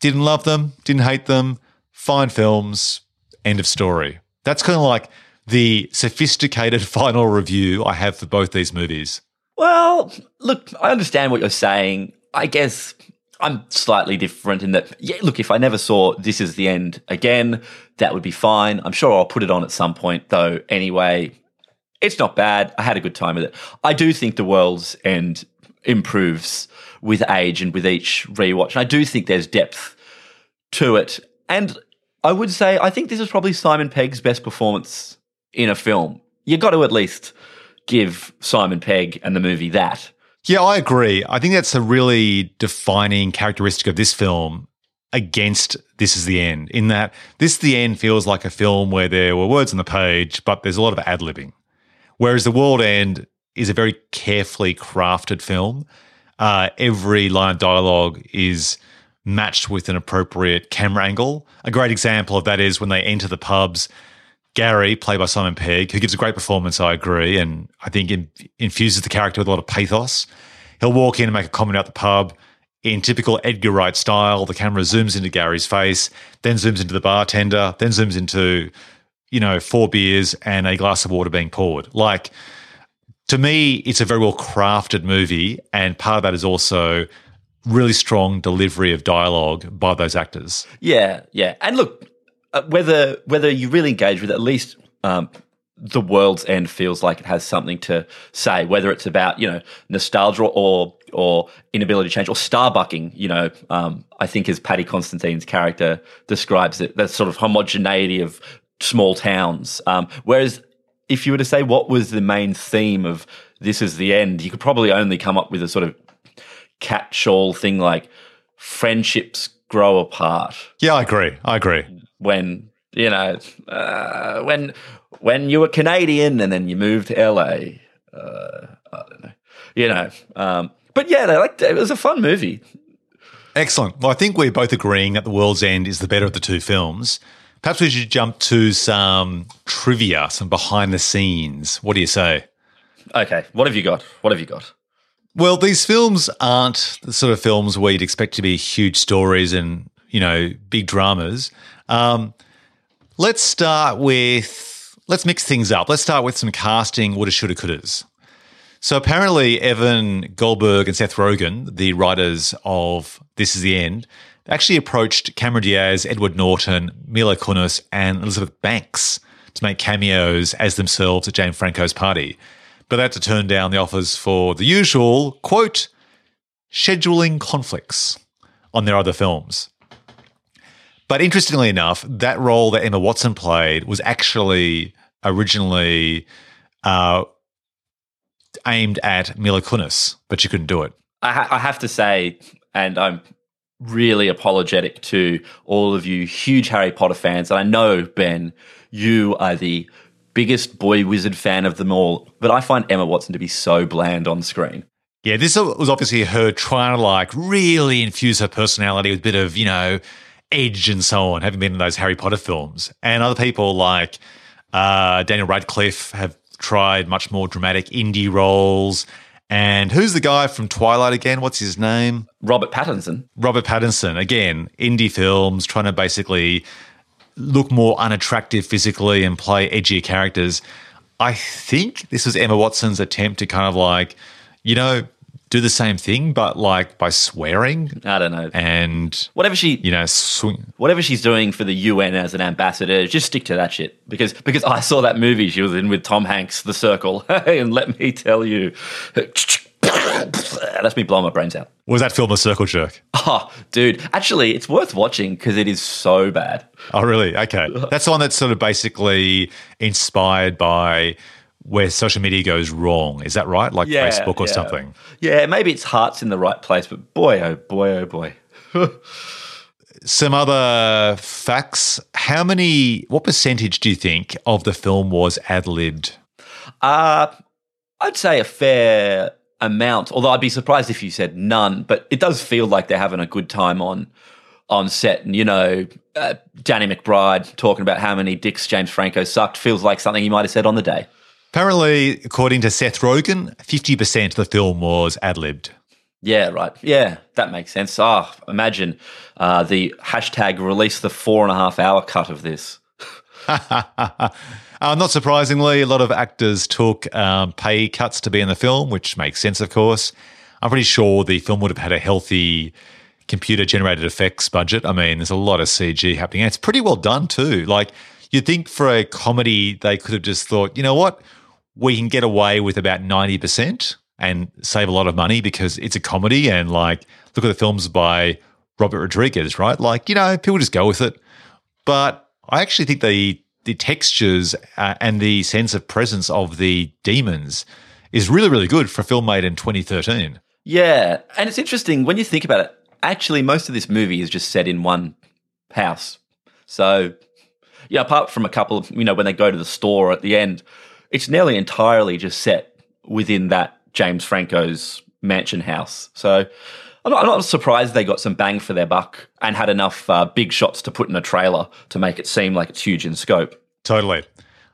didn't love them, didn't hate them, fine films, end of story. That's kind of like the sophisticated final review I have for both these movies. Well, look, I understand what you're saying. I guess I'm slightly different in that, yeah, look, if I never saw This Is the End again, that would be fine. I'm sure I'll put it on at some point, though, anyway. It's not bad. I had a good time with it. I do think The World's End improves with age and with each rewatch. And I do think there's depth to it. And I would say, I think this is probably Simon Pegg's best performance in a film. You got to at least give Simon Pegg and the movie that. Yeah, I agree. I think that's a really defining characteristic of this film against This Is the End, in that This Is the End feels like a film where there were words on the page, but there's a lot of ad libbing. Whereas The World End is a very carefully crafted film. Uh, every line of dialogue is matched with an appropriate camera angle. A great example of that is when they enter the pubs. Gary, played by Simon Pegg, who gives a great performance, I agree, and I think in, infuses the character with a lot of pathos. He'll walk in and make a comment about the pub in typical Edgar Wright style. The camera zooms into Gary's face, then zooms into the bartender, then zooms into, you know, four beers and a glass of water being poured. Like, to me, it's a very well crafted movie, and part of that is also really strong delivery of dialogue by those actors. Yeah, yeah. And look, uh, whether whether you really engage with it, at least um, the world's end feels like it has something to say, whether it's about you know nostalgia or or inability to change or starbucking. You know, um, I think as Paddy Considine's character describes it, that sort of homogeneity of small towns. Um, whereas if you were to say what was the main theme of this is the end, you could probably only come up with a sort of catch-all thing like friendships grow apart. Yeah, I agree. I agree. When you know, uh, when when you were Canadian and then you moved to LA, uh, I don't know, you know. Um, but yeah, they like it was a fun movie. Excellent. Well, I think we're both agreeing that The World's End is the better of the two films. Perhaps we should jump to some trivia, some behind the scenes. What do you say? Okay, what have you got? What have you got? Well, these films aren't the sort of films where you'd expect to be huge stories and, you know, big dramas. Um, let's start with, let's mix things up. Let's start with some casting woulda, shoulda, couldas. So apparently, Evan Goldberg and Seth Rogen, the writers of This Is the End, actually approached Cameron Diaz, Edward Norton, Mila Kunis, and Elizabeth Banks to make cameos as themselves at James Franco's party. But they had to turn down the offers for the usual, quote, scheduling conflicts on their other films. But interestingly enough, that role that Emma Watson played was actually originally uh, aimed at Mila Kunis, but she couldn't do it. I, ha- I have to say, and I'm really apologetic to all of you huge Harry Potter fans. And I know, Ben, you are the biggest boy wizard fan of them all, but I find Emma Watson to be so bland on screen. Yeah, this was obviously her trying to like really infuse her personality with a bit of, you know, edge and so on, having been in those Harry Potter films. And other people like uh, Daniel Radcliffe have tried much more dramatic indie roles. And who's the guy from Twilight again? What's his name? Robert Pattinson. Robert Pattinson, again, indie films, trying to basically look more unattractive physically and play edgier characters. I think this was Emma Watson's attempt to kind of like, you know, do the same thing, but like by swearing. I don't know. And whatever she, you know, swing. Whatever she's doing for the UN as an ambassador, just stick to that shit. Because because I saw that movie she was in with Tom Hanks, The Circle, and let me tell you, that's me blowing my brains out. Was that film a circle jerk? Oh, dude, actually, it's worth watching because it is so bad. Oh, really? Okay, that's the one that's sort of basically inspired by where social media goes wrong. Is that right? Like yeah, Facebook or yeah. something? Yeah, maybe its heart's in the right place, but boy, oh boy, oh boy. Some other facts. How many, what percentage do you think of the film was ad libbed? Uh, I'd say a fair amount, although I'd be surprised if you said none, but it does feel like they're having a good time on on set. And, you know, uh, Danny McBride talking about how many dicks James Franco sucked feels like something he might have said on the day. Apparently, according to Seth Rogen, 50% of the film was ad libbed. Yeah, right. Yeah, that makes sense. Ah, oh, imagine uh, the hashtag release the four and a half hour cut of this. uh, not surprisingly, a lot of actors took um, pay cuts to be in the film, which makes sense, of course. I'm pretty sure the film would have had a healthy computer generated effects budget. I mean, there's a lot of CG happening. And it's pretty well done, too. Like, you'd think for a comedy, they could have just thought, you know what? We can get away with about 90% and save a lot of money because it's a comedy and like look at the films by Robert Rodriguez, right? Like, you know, people just go with it. But I actually think the the textures uh, and the sense of presence of the demons is really really good for a film made in 2013. Yeah, and it's interesting when you think about it. Actually, most of this movie is just set in one house. So, yeah, apart from a couple of, you know, when they go to the store at the end, it's nearly entirely just set within that James Franco's mansion house. So I'm not, I'm not, surprised they got some bang for their buck and had enough uh, big shots to put in a trailer to make it seem like it's huge in scope. Totally.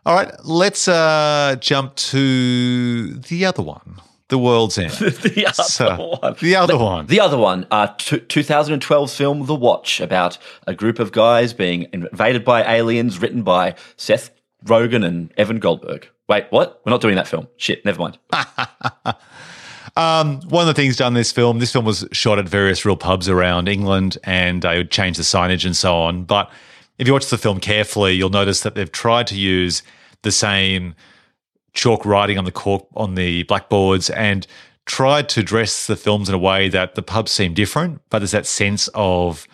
All right, let's uh, jump to the other one. The World's End. the other so, one. The other the, one. The other one. Uh, t- 2012's film The Watch about a group of guys being invaded by aliens, written by Seth Rogen and Evan Goldberg. Wait, what? We're not doing that film. Shit, never mind. Um, one of the things done this film, this film was shot at various real pubs around England and they would change the signage and so on. But if you watch the film carefully, you'll notice that they've tried to use the same chalk writing on the cork on the blackboards and tried to dress the films in a way that the pubs seem different, but there's that sense of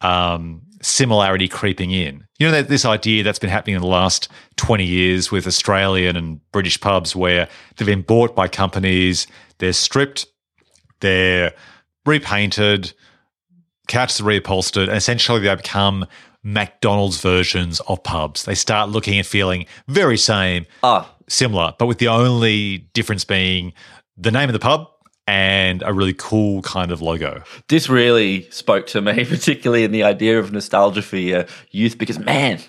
um, similarity creeping in. You know, this idea that's been happening in the last 20 years with Australian and British pubs where they've been bought by companies, they're stripped, they're repainted, couches are reupholstered, and essentially they become McDonald's versions of pubs. They start looking and feeling very same, Ah, similar, but with the only difference being the name of the pub and a really cool kind of logo. this really spoke to me, particularly in the idea of nostalgia for your youth, because man,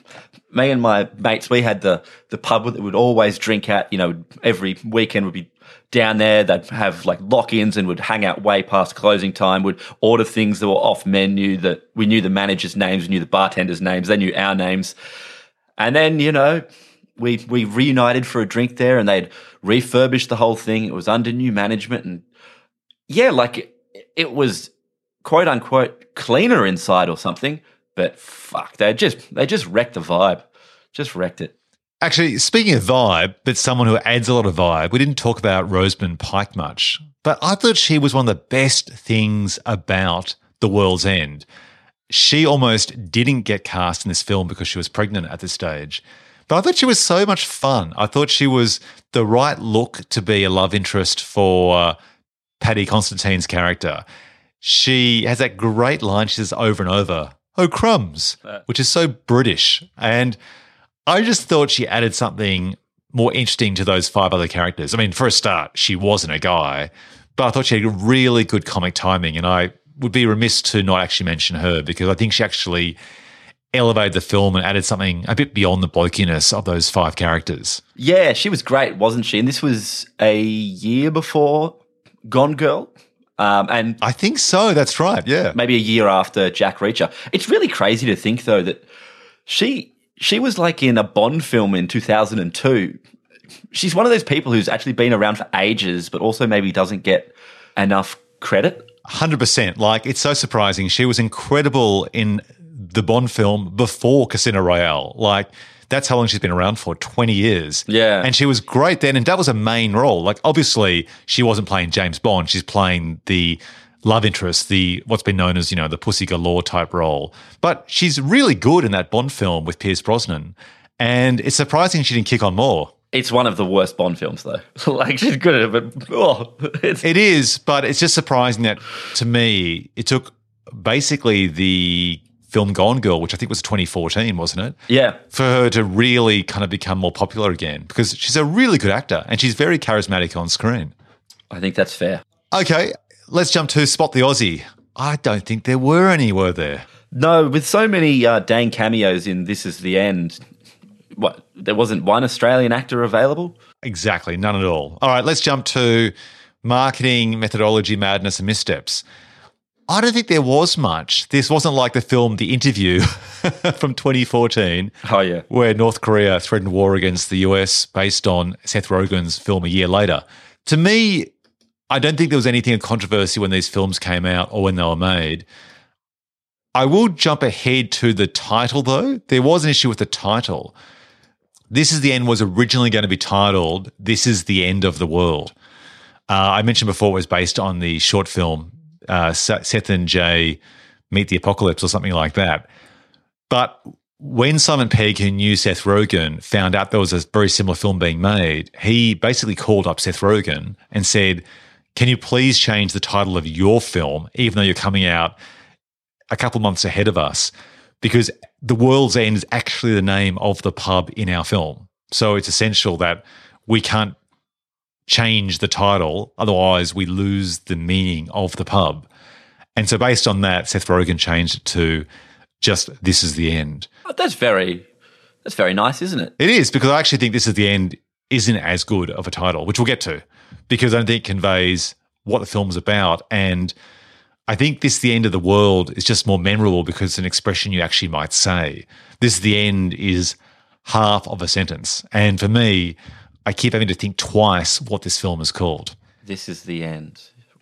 me and my mates, we had the the pub that we'd always drink at. You know, every weekend would be down there. They'd have like lock-ins and would hang out way past closing time. Would order things that were off menu. That we knew the managers' names, we knew the bartenders' names, they knew our names, and then you know. We, we reunited for a drink there and they'd refurbished the whole thing. It was under new management and yeah, like it, was quote unquote cleaner inside or something, but fuck, they just they just wrecked the vibe. Just wrecked it. Actually, speaking of vibe, but someone who adds a lot of vibe, we didn't talk about Rosamund Pike much, but I thought she was one of the best things about The World's End. She almost didn't get cast in this film because she was pregnant at this stage. But I thought she was so much fun. I thought she was the right look to be a love interest for Paddy Considine's character. She has that great line she says over and over, oh, crumbs, uh. which is so British. And I just thought she added something more interesting to those five other characters. I mean, for a start, she wasn't a guy, but I thought she had really good comic timing. And I would be remiss to not actually mention her because I think she actually elevated the film and added something a bit beyond the blokiness of those five characters. Yeah, she was great, wasn't she? And this was a year before Gone Girl. Um, and I think so. That's right. Yeah. maybe a year after Jack Reacher. It's really crazy to think though that she she was like in a Bond film in 2002. She's one of those people who's actually been around for ages, but also maybe doesn't get enough credit. 100%. Like, it's so surprising. She was incredible in the Bond film before Casino Royale. Like, that's how long she's been around for 20 years. Yeah. And she was great then. And that was a main role. Like, obviously, she wasn't playing James Bond. She's playing the love interest, the what's been known as, you know, the pussy galore type role. But she's really good in that Bond film with Pierce Brosnan. And it's surprising she didn't kick on more. It's one of the worst Bond films though. like she's good at it, but oh, it's It is, but it's just surprising that to me, it took basically the film Gone Girl, which I think was 2014, wasn't it? yeah. For her to really kind of become more popular again because she's a really good actor and she's very charismatic on screen. I think that's fair. Okay, let's jump to Spot the Aussie. I don't think there were any, were there? No, with so many uh, dang cameos in This Is the End, what there wasn't one Australian actor available. Exactly, none at all. All right, let's jump to marketing, methodology, madness, and missteps. I don't think there was much. This wasn't like the film The Interview from 2014, Oh yeah, where North Korea threatened war against the US based on Seth Rogen's film a year later. To me, I don't think there was anything of controversy when these films came out or when they were made. I will jump ahead to the title, though. There was an issue with the title. This is the End was originally going to be titled This is the End of the World. Uh, I mentioned before it was based on the short film uh, Seth and Jay Meet the Apocalypse or something like that. But when Simon Pegg, who knew Seth Rogen, found out there was a very similar film being made, he basically called up Seth Rogen and said, Can you please change the title of your film, even though you're coming out a couple months ahead of us? Because The World's End is actually the name of the pub in our film. So it's essential that we can't change the title, otherwise, we lose the meaning of the pub. And so, based on that, Seth Rogen changed it to just This is the End. Oh, that's very that's very nice, isn't it? It is because I actually think This is the End isn't as good of a title, which we'll get to, because I don't think it conveys what the film's about. And I think This is the End of the World is just more memorable because it's an expression you actually might say. This is the End is half of a sentence. And for me, I keep having to think twice what this film is called. This is the end.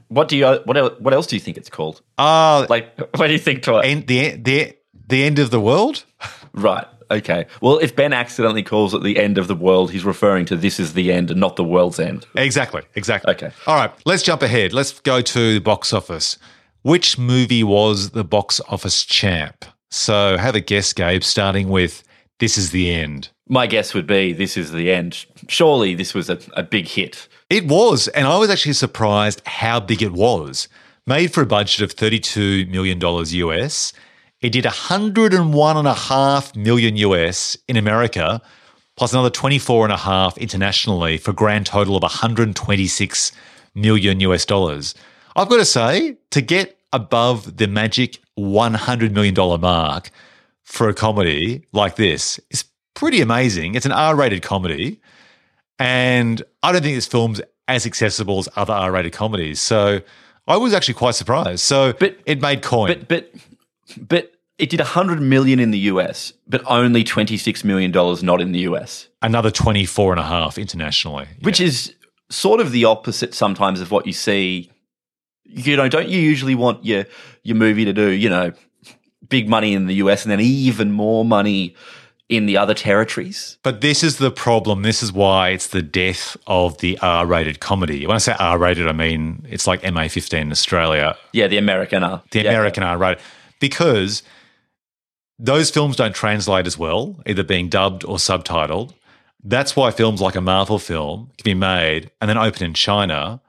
What do you? What else, what else do you think it's called? Ah, Like, what do you think? To end, the the the end of the world. Right. Okay. Well, if Ben accidentally calls it the end of the world, he's referring to this is the end and not the world's end. Exactly. Exactly. Okay. All right. Let's jump ahead. Let's go to the box office. Which movie was the box office champ? So have a guess, Gabe. Starting with "This Is the End." My guess would be this is the end. Surely this was a, a big hit. It was, and I was actually surprised how big it was. Made for a budget of $32 million US, it did 101.5 million US in America, plus another 24.5 internationally for a grand total of 126 million US dollars. I've got to say, to get above the magic $100 million mark for a comedy like this is pretty amazing. It's an R rated comedy. And I don't think this film's as accessible as other R rated comedies. So I was actually quite surprised. So But- it made coin. But but but it did 100 million in the US, but only 26 million dollars not in the US, Another 24 and a half internationally. which is sort of the opposite sometimes of what you see. You know, don't you usually want your your movie to do, you know, big money in the US and then even more money in the other territories? But this is the problem. This is why it's the death of the R rated comedy. When I say R rated, I mean it's like MA 15 in Australia, Yeah, the American are. the Yeah. American R rated, because those films don't translate as well, either being dubbed or subtitled. That's why films like a Marvel film can be made and then open in China,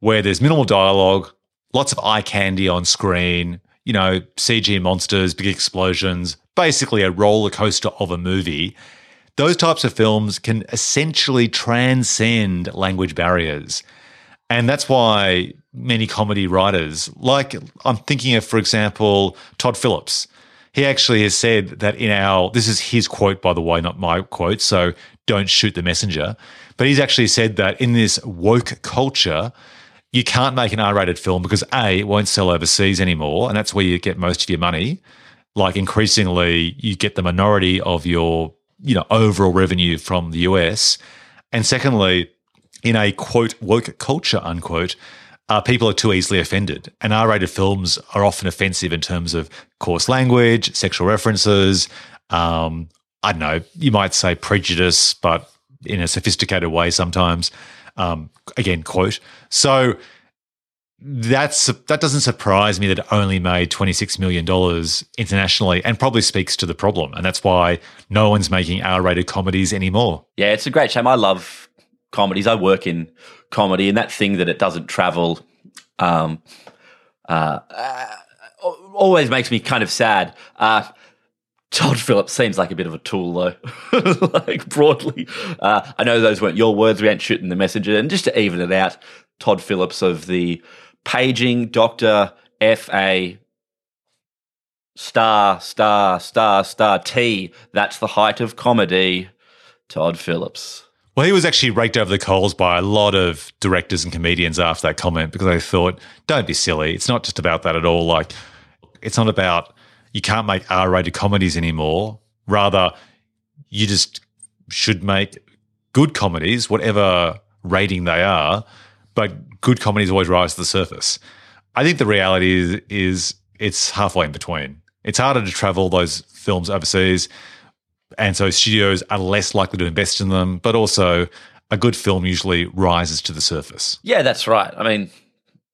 where there's minimal dialogue, lots of eye candy on screen, you know, CG monsters, big explosions, basically a roller coaster of a movie. Those types of films can essentially transcend language barriers. And that's why many comedy writers, like I'm thinking of, for example, Todd Phillips, he actually has said that in our, this is his quote, by the way, not my quote, so don't shoot the messenger. But he's actually said that in this woke culture, you can't make an R rated film because A, it won't sell overseas anymore. And that's where you get most of your money. Like increasingly, you get the minority of your, you know, overall revenue from the US. And secondly, in a quote woke culture unquote uh, people are too easily offended and r-rated films are often offensive in terms of coarse language sexual references um, i don't know you might say prejudice but in a sophisticated way sometimes um, again quote so that's that doesn't surprise me that it only made 26 million dollars internationally and probably speaks to the problem and that's why no one's making r-rated comedies anymore Yeah, it's a great shame. I love comedies. I work in comedy, and that thing that it doesn't travel um, uh, uh, always makes me kind of sad. Uh, Todd Phillips seems like a bit of a tool, though. like broadly, uh, I know those weren't your words. We ain't shooting the messenger, and just to even it out, Todd Phillips of the paging Doctor F A star star star star T. That's the height of comedy. Todd Phillips. Well, he was actually raked over the coals by a lot of directors and comedians after that comment because they thought, don't be silly. It's not just about that at all. Like, it's not about you can't make R rated comedies anymore. Rather, you just should make good comedies, whatever rating they are, but good comedies always rise to the surface. I think the reality is, is it's halfway in between. It's harder to travel those films overseas. And so studios are less likely to invest in them, but also a good film usually rises to the surface. Yeah, that's right. I mean,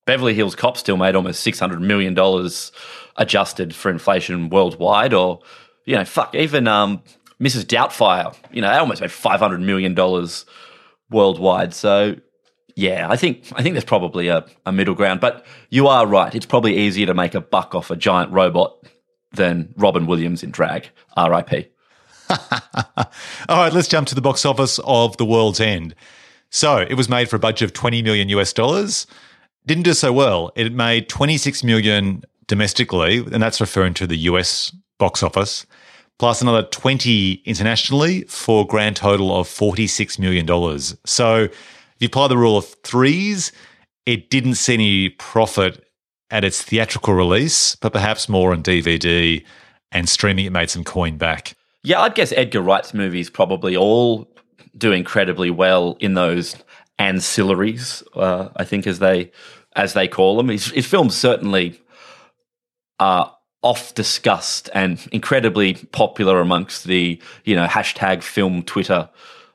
Beverly Hills Cop still made almost six hundred million dollars adjusted for inflation worldwide, or you know, fuck, even um, Mrs. Doubtfire, you know, they almost made five hundred million dollars worldwide. So, yeah, I think I think there's probably a, a middle ground. But you are right; it's probably easier to make a buck off a giant robot than Robin Williams in drag. R.I.P. All right, let's jump to the box office of The World's End. So it was made for a budget of 20 million US dollars. Didn't do so well. It made 26 million domestically, and that's referring to the US box office, plus another 20 internationally for a grand total of $46 million. So if you apply the rule of threes, it didn't see any profit at its theatrical release, but perhaps more on DVD and streaming, it made some coin back. Yeah, I'd guess Edgar Wright's movies probably all do incredibly well in those ancillaries. Uh, I think as they as they call them, his, his films certainly are off discussed and incredibly popular amongst the you know hashtag film Twitter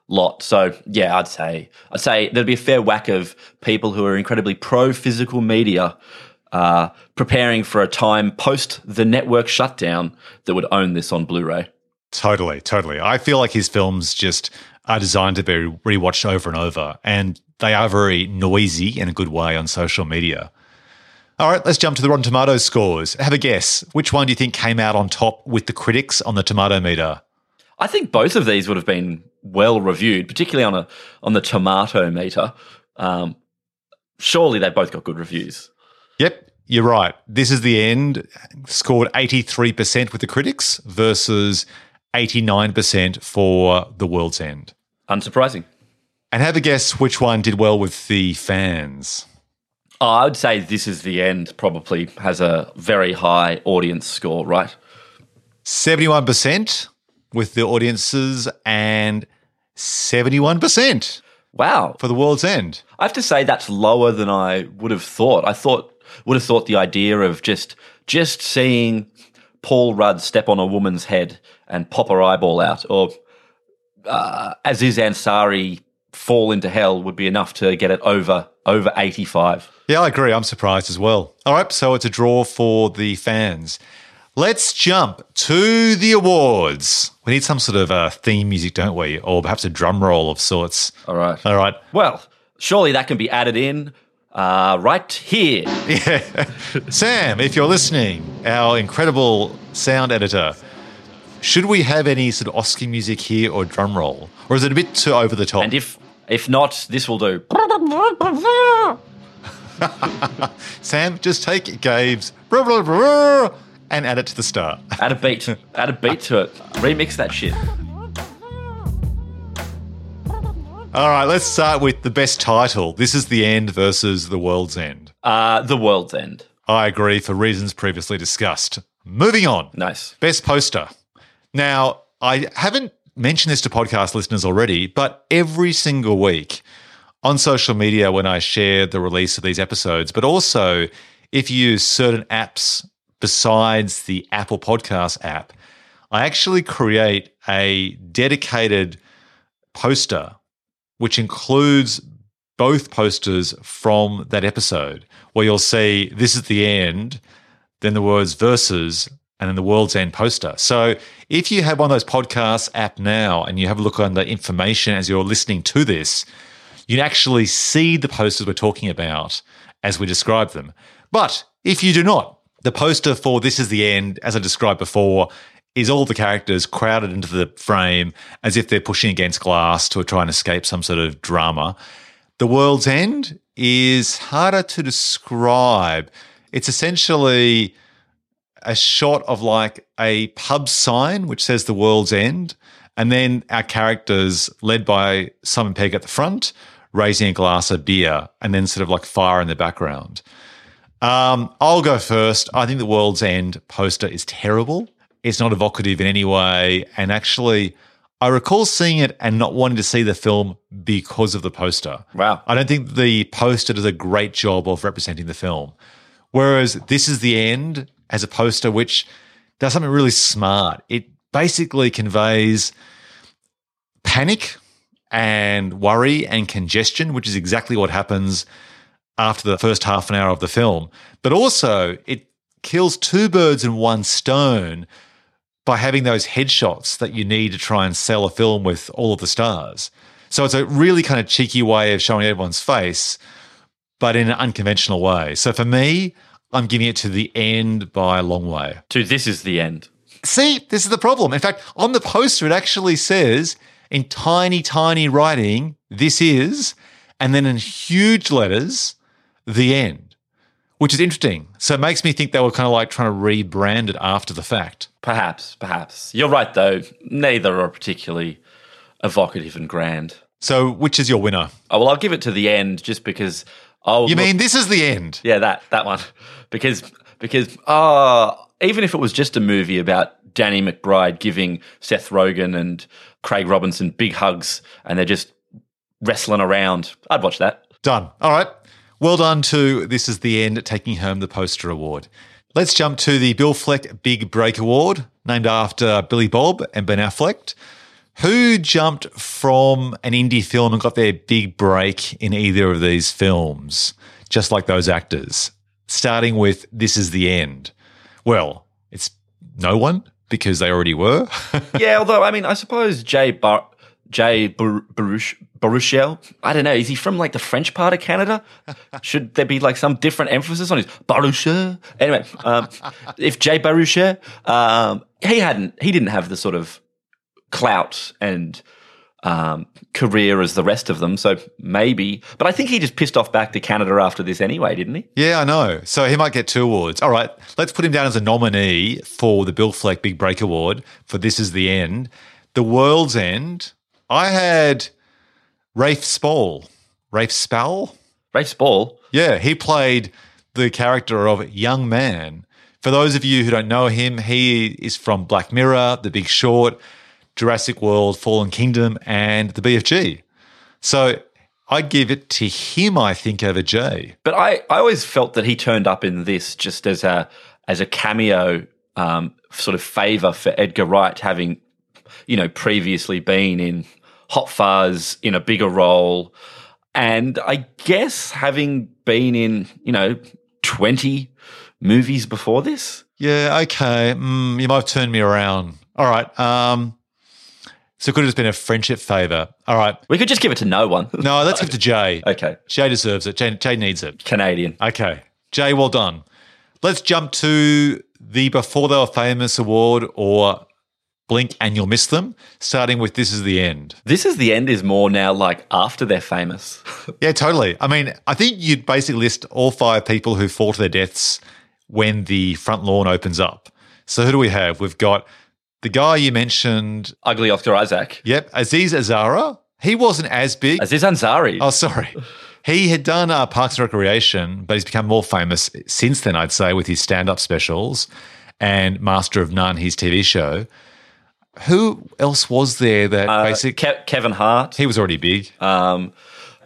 lot. So yeah, I'd say I'd say there'd be a fair whack of people who are incredibly pro physical media. Uh, preparing for a time post the network shutdown that would own this on Blu-ray. Totally, totally. I feel like his films just are designed to be rewatched over and over, and they are very noisy in a good way on social media. All right, let's jump to the Rotten Tomatoes scores. Have a guess. Which one do you think came out on top with the critics on the tomato meter? I think both of these would have been well reviewed, particularly on a on the tomato meter. Um, surely they both got good reviews. Yep, you're right. This is the end. Scored 83% with the critics versus 89% for The World's End. Unsurprising. And have a guess which one did well with the fans. Oh, I would say This Is the End probably has a very high audience score, right? 71% with the audiences and 71% Wow. for The World's End. I have to say that's lower than I would have thought. I thought would have thought the idea of just just seeing Paul Rudd step on a woman's head and pop her eyeball out, or uh, Aziz Ansari fall into hell would be enough to get it over over eighty five. Yeah, I agree. I'm surprised as well. All right, so it's a draw for the fans. Let's jump to the awards. We need some sort of uh, theme music, don't we? Or perhaps a drum roll of sorts. All right. All right. Well, surely that can be added in uh, right here. Yeah. Sam, if you're listening, our incredible sound editor, should we have any sort of Oscar music here or drum roll? Or is it a bit too over the top? And if if not, this will do. Sam, just take Gabe's blah, blah, blah, and add it to the start. Add a beat. Add a beat to it. Remix that shit. All right, let's start with the best title. This is The End versus The World's End. Uh, the World's End. I agree for reasons previously discussed. Moving on. Nice. Best poster. Now, I haven't mentioned this to podcast listeners already, but every single week on social media when I share the release of these episodes, but also if you use certain apps besides the Apple Podcast app, I actually create a dedicated poster which includes both posters from that episode where you'll see this is the end, then the words versus, and then the world's end poster. So if you have one of those podcasts app now and you have a look the information as you're listening to this, you can actually see the posters we're talking about as we describe them. But if you do not, the poster for This Is the End, as I described before, is all the characters crowded into the frame as if they're pushing against glass to try and escape some sort of drama. The World's End is harder to describe. It's essentially a shot of like a pub sign which says the world's end, and then our characters, led by Simon Pegg at the front, raising a glass of beer, and then sort of like fire in the background. Um, I'll go first. I think the world's end poster is terrible. It's not evocative in any way, and actually, I recall seeing it and not wanting to see the film because of the poster. Wow. I don't think the poster does a great job of representing the film. Whereas this is the end as a poster which does something really smart. It basically conveys panic and worry and congestion, which is exactly what happens after the first half an hour of the film. But also, it kills two birds in one stone by having those headshots that you need to try and sell a film with all of the stars. So it's a really kind of cheeky way of showing everyone's face, but in an unconventional way. So for me, I'm giving it to the end by a long way. To this is the end. See, this is the problem. In fact, on the poster, it actually says in tiny, tiny writing, this is, and then in huge letters, the end, which is interesting. So it makes me think they were kind of like trying to rebrand it after the fact. Perhaps, perhaps. You're right, though. Neither are particularly evocative and grand. So which is your winner? Oh, well, I'll give it to the end just because. I'll You look- mean this is the end? Yeah, that that one. Because because uh even if it was just a movie about Danny McBride giving Seth Rogen and Craig Robinson, big hugs, and they're just wrestling around. I'd watch that. Done. All right. Well done to This Is the End taking home the poster award. Let's jump to the Bill Fleck Big Break Award, named after Billy Bob and Ben Affleck. Who jumped from an indie film and got their big break in either of these films, just like those actors? Starting with This Is the End. Well, it's no one because they already were. yeah, although I mean, I suppose Jay Bar- Jay Bar- Baruch Baruchel. I don't know. Is he from like the French part of Canada? Should there be like some different emphasis on his Baruchel? Anyway, um, if Jay Baruchel, um, he hadn't, he didn't have the sort of clout and um, career as the rest of them. So maybe, but I think he just pissed off back to Canada after this anyway, didn't he? Yeah, I know. So he might get two awards. All right, let's put him down as a nominee for the Bill Fleck Big Break Award for This Is the End. The World's End. I had Rafe Spall. Rafe Spall? Rafe Spall? Yeah, he played the character of Young Man. For those of you who don't know him, he is from Black Mirror, The Big Short, Jurassic World, Fallen Kingdom, and the BFG. So I'd give it to him, I think, over Jay. But I, I always felt that he turned up in this just as a as a cameo um, sort of favor for Edgar Wright, having you know previously been in Hot Fuzz in a bigger role, and I guess having been in you know twenty movies before this. Yeah, okay. Mm, you might have turned me around. All right. Um, so it could have just been a friendship favour. All right. We could just give it to no one. No, let's give it to Jay. Okay. Jay deserves it. Jay, Jay needs it. Canadian. Okay. Jay, well done. Let's jump to the Before They Were Famous award or Blink and You'll Miss Them, starting with This Is the End. This is the end is more now like after they're famous. Yeah, totally. I mean, I think you'd basically list all five people who fall to their deaths when the front lawn opens up. So who do we have? We've got the guy you mentioned. Ugly Oscar Isaac. Yep, Aziz Azara. He wasn't as big. Aziz Ansari. Oh, sorry. He had done uh, Parks and Recreation, but he's become more famous since then, I'd say, with his stand up specials and Master of None, his TV show. Who else was there that Uh, basically. Ke- Kevin Hart. he was already big. Um,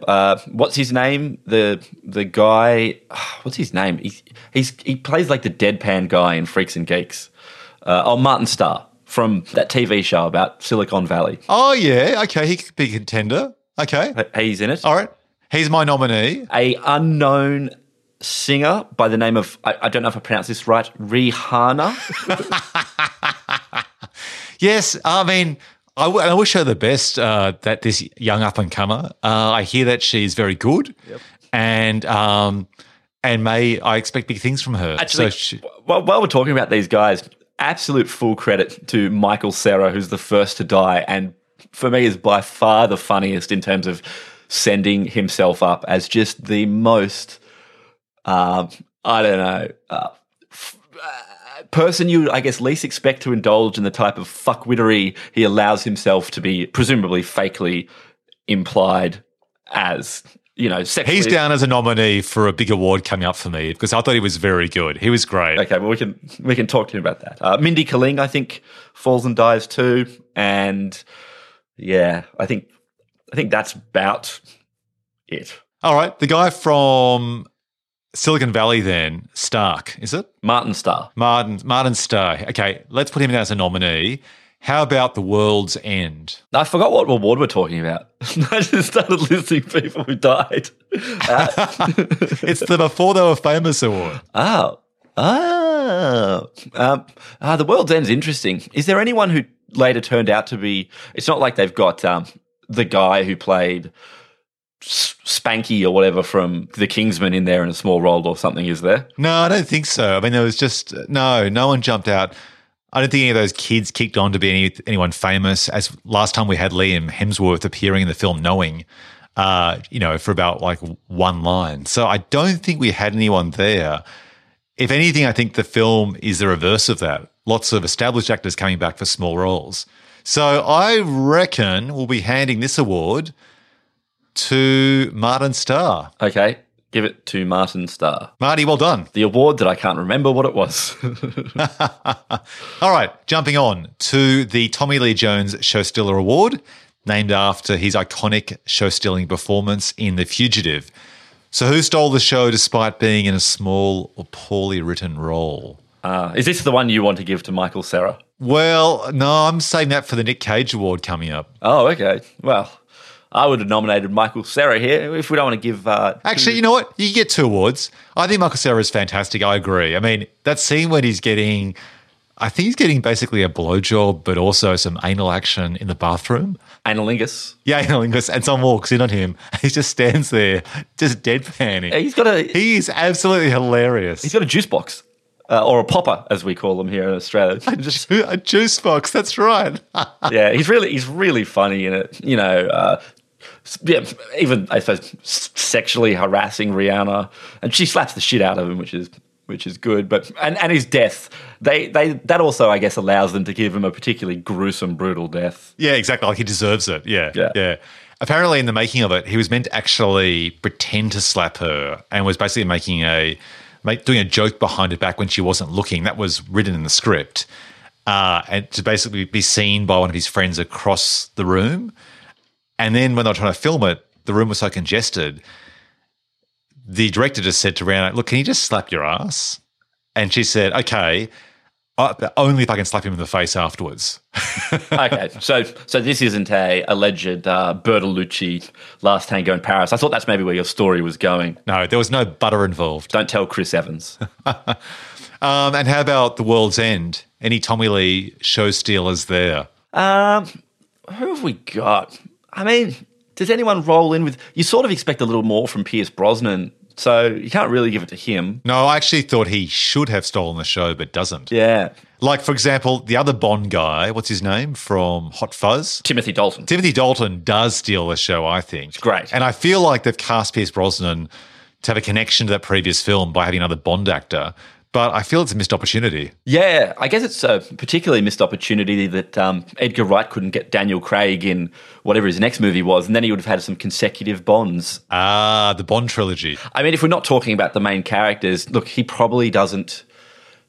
uh, what's his name? The the guy. What's his name? He's, he's he plays like the deadpan guy in Freaks and Geeks. Uh, oh, Martin Starr from that TV show about Silicon Valley. Oh, yeah. Okay. He could be a contender. Okay. He's in it. All right. He's my nominee. A unknown singer by the name of I, I don't know if I pronounce this right. Rihanna. Yes. I mean, I, w- I wish her the best, uh, that this young up and comer. Uh, I hear that she's very good. And, um, and May, I expect big things from her. Actually, so she, while we're talking about these guys, absolute full credit to Michael Cera, who's the first to die, and for me is by far the funniest in terms of sending himself up as just the most, um, I don't know, uh, f- uh, person you, I guess, least expect to indulge in the type of fuckwittery he allows himself to be, presumably fakely implied as. You know, sexually. he's down as a nominee for a big award coming up for me because I thought he was very good. He was great. Okay, well we can we can talk to him about that. Uh, Mindy Kaling, I think, falls and dies too, and yeah, I think I think that's about it. All right. The guy from Silicon Valley, then, Stark, is it? Martin Starr. Martin, Martin Starr. Okay. Let's put him down as a nominee. How about The World's End? I forgot what award we're talking about. I just started listing people who died. Uh, It's the Before They Were Famous award. oh, oh, um, uh, the world's end's interesting. Is there anyone who later turned out to be? It's not like they've got um, the guy who played Spanky or whatever from The Kingsman in there in a small role or something. Is there? No, I don't think so. I mean, there was just no, no one jumped out. I don't think any of those kids kicked on to be any, anyone famous. As last time we had Liam Hemsworth appearing in the film Knowing, uh, you know, for about like one line. So I don't think we had anyone there. If anything, I think the film is the reverse of that. Lots of established actors coming back for small roles. So I reckon we'll be handing this award to Martin Starr. Okay. Give it to Martin Starr. Marty, well done. The award that I can't remember what it was. All right, jumping on to the Tommy Lee Jones Show Stealer Award, named after his iconic show stealing performance in The Fugitive. So, who stole the show despite being in a small or poorly written role? uh, is this the one you want to give to Michael Cera? Well, no, I'm saving that for the Nick Cage Award coming up. Oh, okay. Well, I would have nominated Michael Cera here if we don't want to give. Uh, Actually, you know what? You get two awards. I think Michael Cera is fantastic. I agree. I mean, that scene when he's getting, I think he's getting basically a blowjob, but also some anal action in the bathroom. Analingus. Yeah, analingus, and someone walks in on him. He just stands there, just deadpanning. He's got a He is absolutely hilarious. he's got a juice box. Uh, or a popper, as we call them here in Australia. Just- a juice box. That's right. yeah, he's really he's really funny in it. You know, uh, yeah, even I suppose sexually harassing Rihanna, and she slaps the shit out of him, which is which is good. But and and his death, they they that also I guess allows them to give him a particularly gruesome, brutal death. yeah, exactly. Like he deserves it. Yeah, Yeah. yeah. Apparently, in the making of it, he was meant to actually pretend to slap her, and was basically making a make, doing a joke behind her back when she wasn't looking. That was written in the script, uh, and to basically be seen by one of his friends across the room. And then when they were trying to film it, the room was so congested. The director just said to Rihanna, "Look, can you just slap your ass?" And she said, "Okay." Uh, only if I can slap him in the face afterwards. okay, so so this isn't a alleged uh, Bertolucci Last Tango in Paris. I thought that's maybe where your story was going. No, there was no butter involved. Don't tell Chris Evans. Um, and how about The World's End? Any Tommy Lee show stealers there? Um, who have we got? I mean, does anyone roll in with? You sort of expect a little more from Pierce Brosnan, so you can't really give it to him. No, I actually thought he should have stolen the show, but doesn't. Yeah, Like, for example, the other Bond guy, what's his name from Hot Fuzz? Timothy Dalton. Timothy Dalton does steal the show, I think. great. And I feel like they've cast Pierce Brosnan to have a connection to that previous film by having another Bond actor. But I feel it's a missed opportunity. Yeah, I guess it's a particularly missed opportunity that um, Edgar Wright couldn't get Daniel Craig in whatever his next movie was, and then he would have had some consecutive Bonds. Ah, the Bond trilogy. I mean, if we're not talking about the main characters, look, he probably doesn't.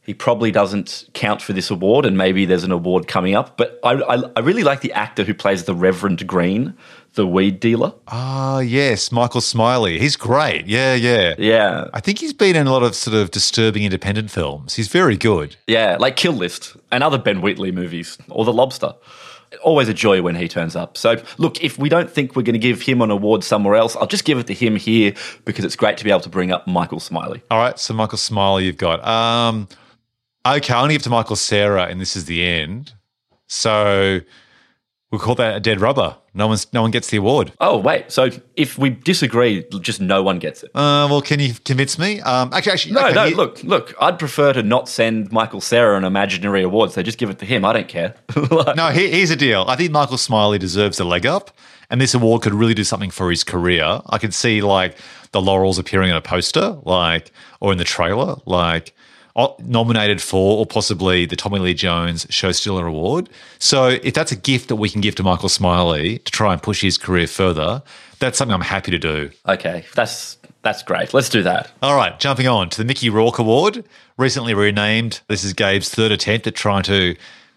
He probably doesn't count for this award, and maybe there's an award coming up. But I, I, I really like the actor who plays the Reverend Green, the weed dealer. Ah, yes, Michael Smiley. He's great. Yeah, yeah. Yeah, I think he's been in a lot of sort of disturbing independent films. He's very good. yeah, like Kill List and other Ben Wheatley movies, or The Lobster. Always a joy when he turns up. So, look, if we don't think we're going to give him an award somewhere else, I'll just give it to him here because it's great to be able to bring up Michael Smiley. All right, so Michael Smiley, you've got. Um, okay, going to give to Michael Cera, and this is the end. So we'll call that a dead rubber. No one's, no one gets the award. Oh, wait. So, if we disagree, just no one gets it. Uh, well, can you convince me? Um, actually, actually, No, okay, no, look, look, I'd prefer to not send Michael Cera an imaginary award, so just give it to him. I don't care. Like- No, here, here's the deal. I think Michael Smiley deserves a leg up, and this award could really do something for his career. I could see like the laurels appearing on a poster, like or in the trailer, like nominated for or possibly the Tommy Lee Jones Show Stealer Award. So if that's a gift that we can give to Michael Smiley to try and push his career further, that's something I'm happy to do. okay, that's that's great. Let's do that. All right, jumping on to the Mickey Rourke Award, recently renamed. This is Gabe's third attempt at trying to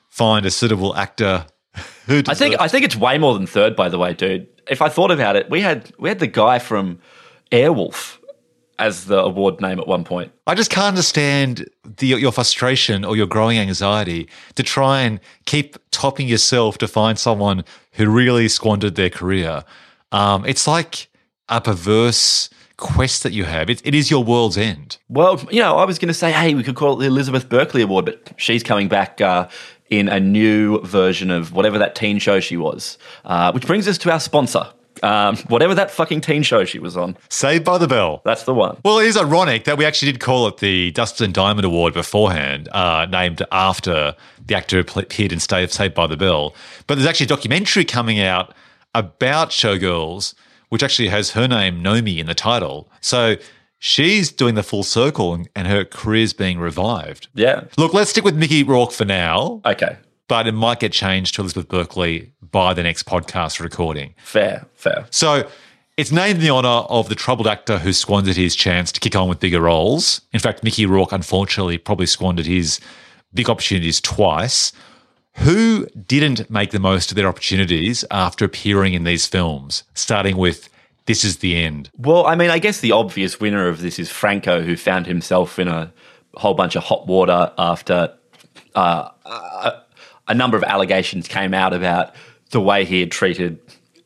find a suitable actor. Who I think I think it's way more than third, by the way, dude. If I thought about it, we had we had the guy from Airwolf as the award name at one point. I just can't understand the, your frustration or your growing anxiety to try and keep topping yourself to find someone who really squandered their career. Um, it's like a perverse quest that you have. It, it is your world's end. Well, you know, I was going to say, hey, we could call it the Elizabeth Berkley Award, but she's coming back uh, in a new version of whatever that teen show she was. Uh, which brings us to our sponsor, um, whatever that fucking teen show she was on. Saved by the Bell. That's the one. Well, it is ironic that we actually did call it the Dustin Diamond Award beforehand, uh, named after the actor who appeared in Saved, Saved by the Bell. But there's actually a documentary coming out about Showgirls, which actually has her name, Nomi, in the title. So she's doing the full circle and, and her career's being revived. Yeah. Look, let's stick with Mickey Rourke for now, Okay. But it might get changed to Elizabeth Berkley by the next podcast recording. Fair. Fair. So It's named in the honour of the troubled actor who squandered his chance to kick on with bigger roles. In fact, Mickey Rourke unfortunately probably squandered his big opportunities twice. Who didn't make the most of their opportunities after appearing in these films, starting with This Is the End? Well, I mean, I guess the obvious winner of this is Franco, who found himself in a whole bunch of hot water after uh, a, a number of allegations came out about the way he had treated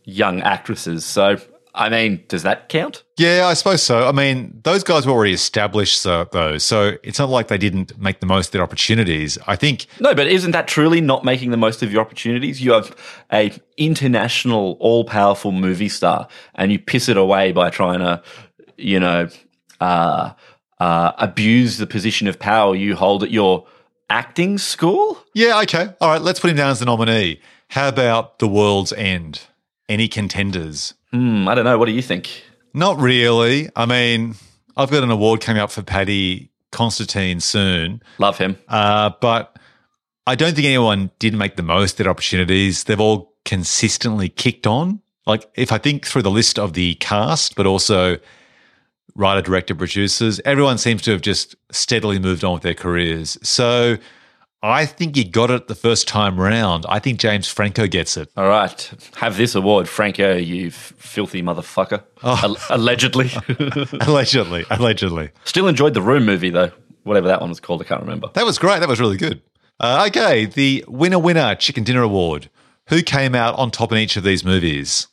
young actresses. So, I mean, does that count? Yeah, I suppose so. I mean, those guys were already established, though, so it's not like they didn't make the most of their opportunities. I think No, but isn't that truly not making the most of your opportunities? You have a international, all-powerful movie star, and you piss it away by trying to, you know, uh, uh, abuse the position of power you hold at your acting school. Yeah, okay. All right, let's put him down as the nominee. How about The World's End? Any contenders? Hmm, I don't know. What do you think? Not really. I mean, I've got an award coming up for Paddy Considine soon, Love him. uh, but I don't think anyone did make the most of their opportunities. They've all consistently kicked on. Like, if I think through the list of the cast, but also writer, director, producers, everyone seems to have just steadily moved on with their careers. So I think he got it the first time round. I think James Franco gets it. All right, have this award, Franco. You f- filthy motherfucker. Al- allegedly. allegedly, allegedly. Still enjoyed the Room movie though. Whatever that one was called, I can't remember. That was great. That was really good. Uh, okay, the winner winner chicken dinner award. Who came out on top in each of these movies?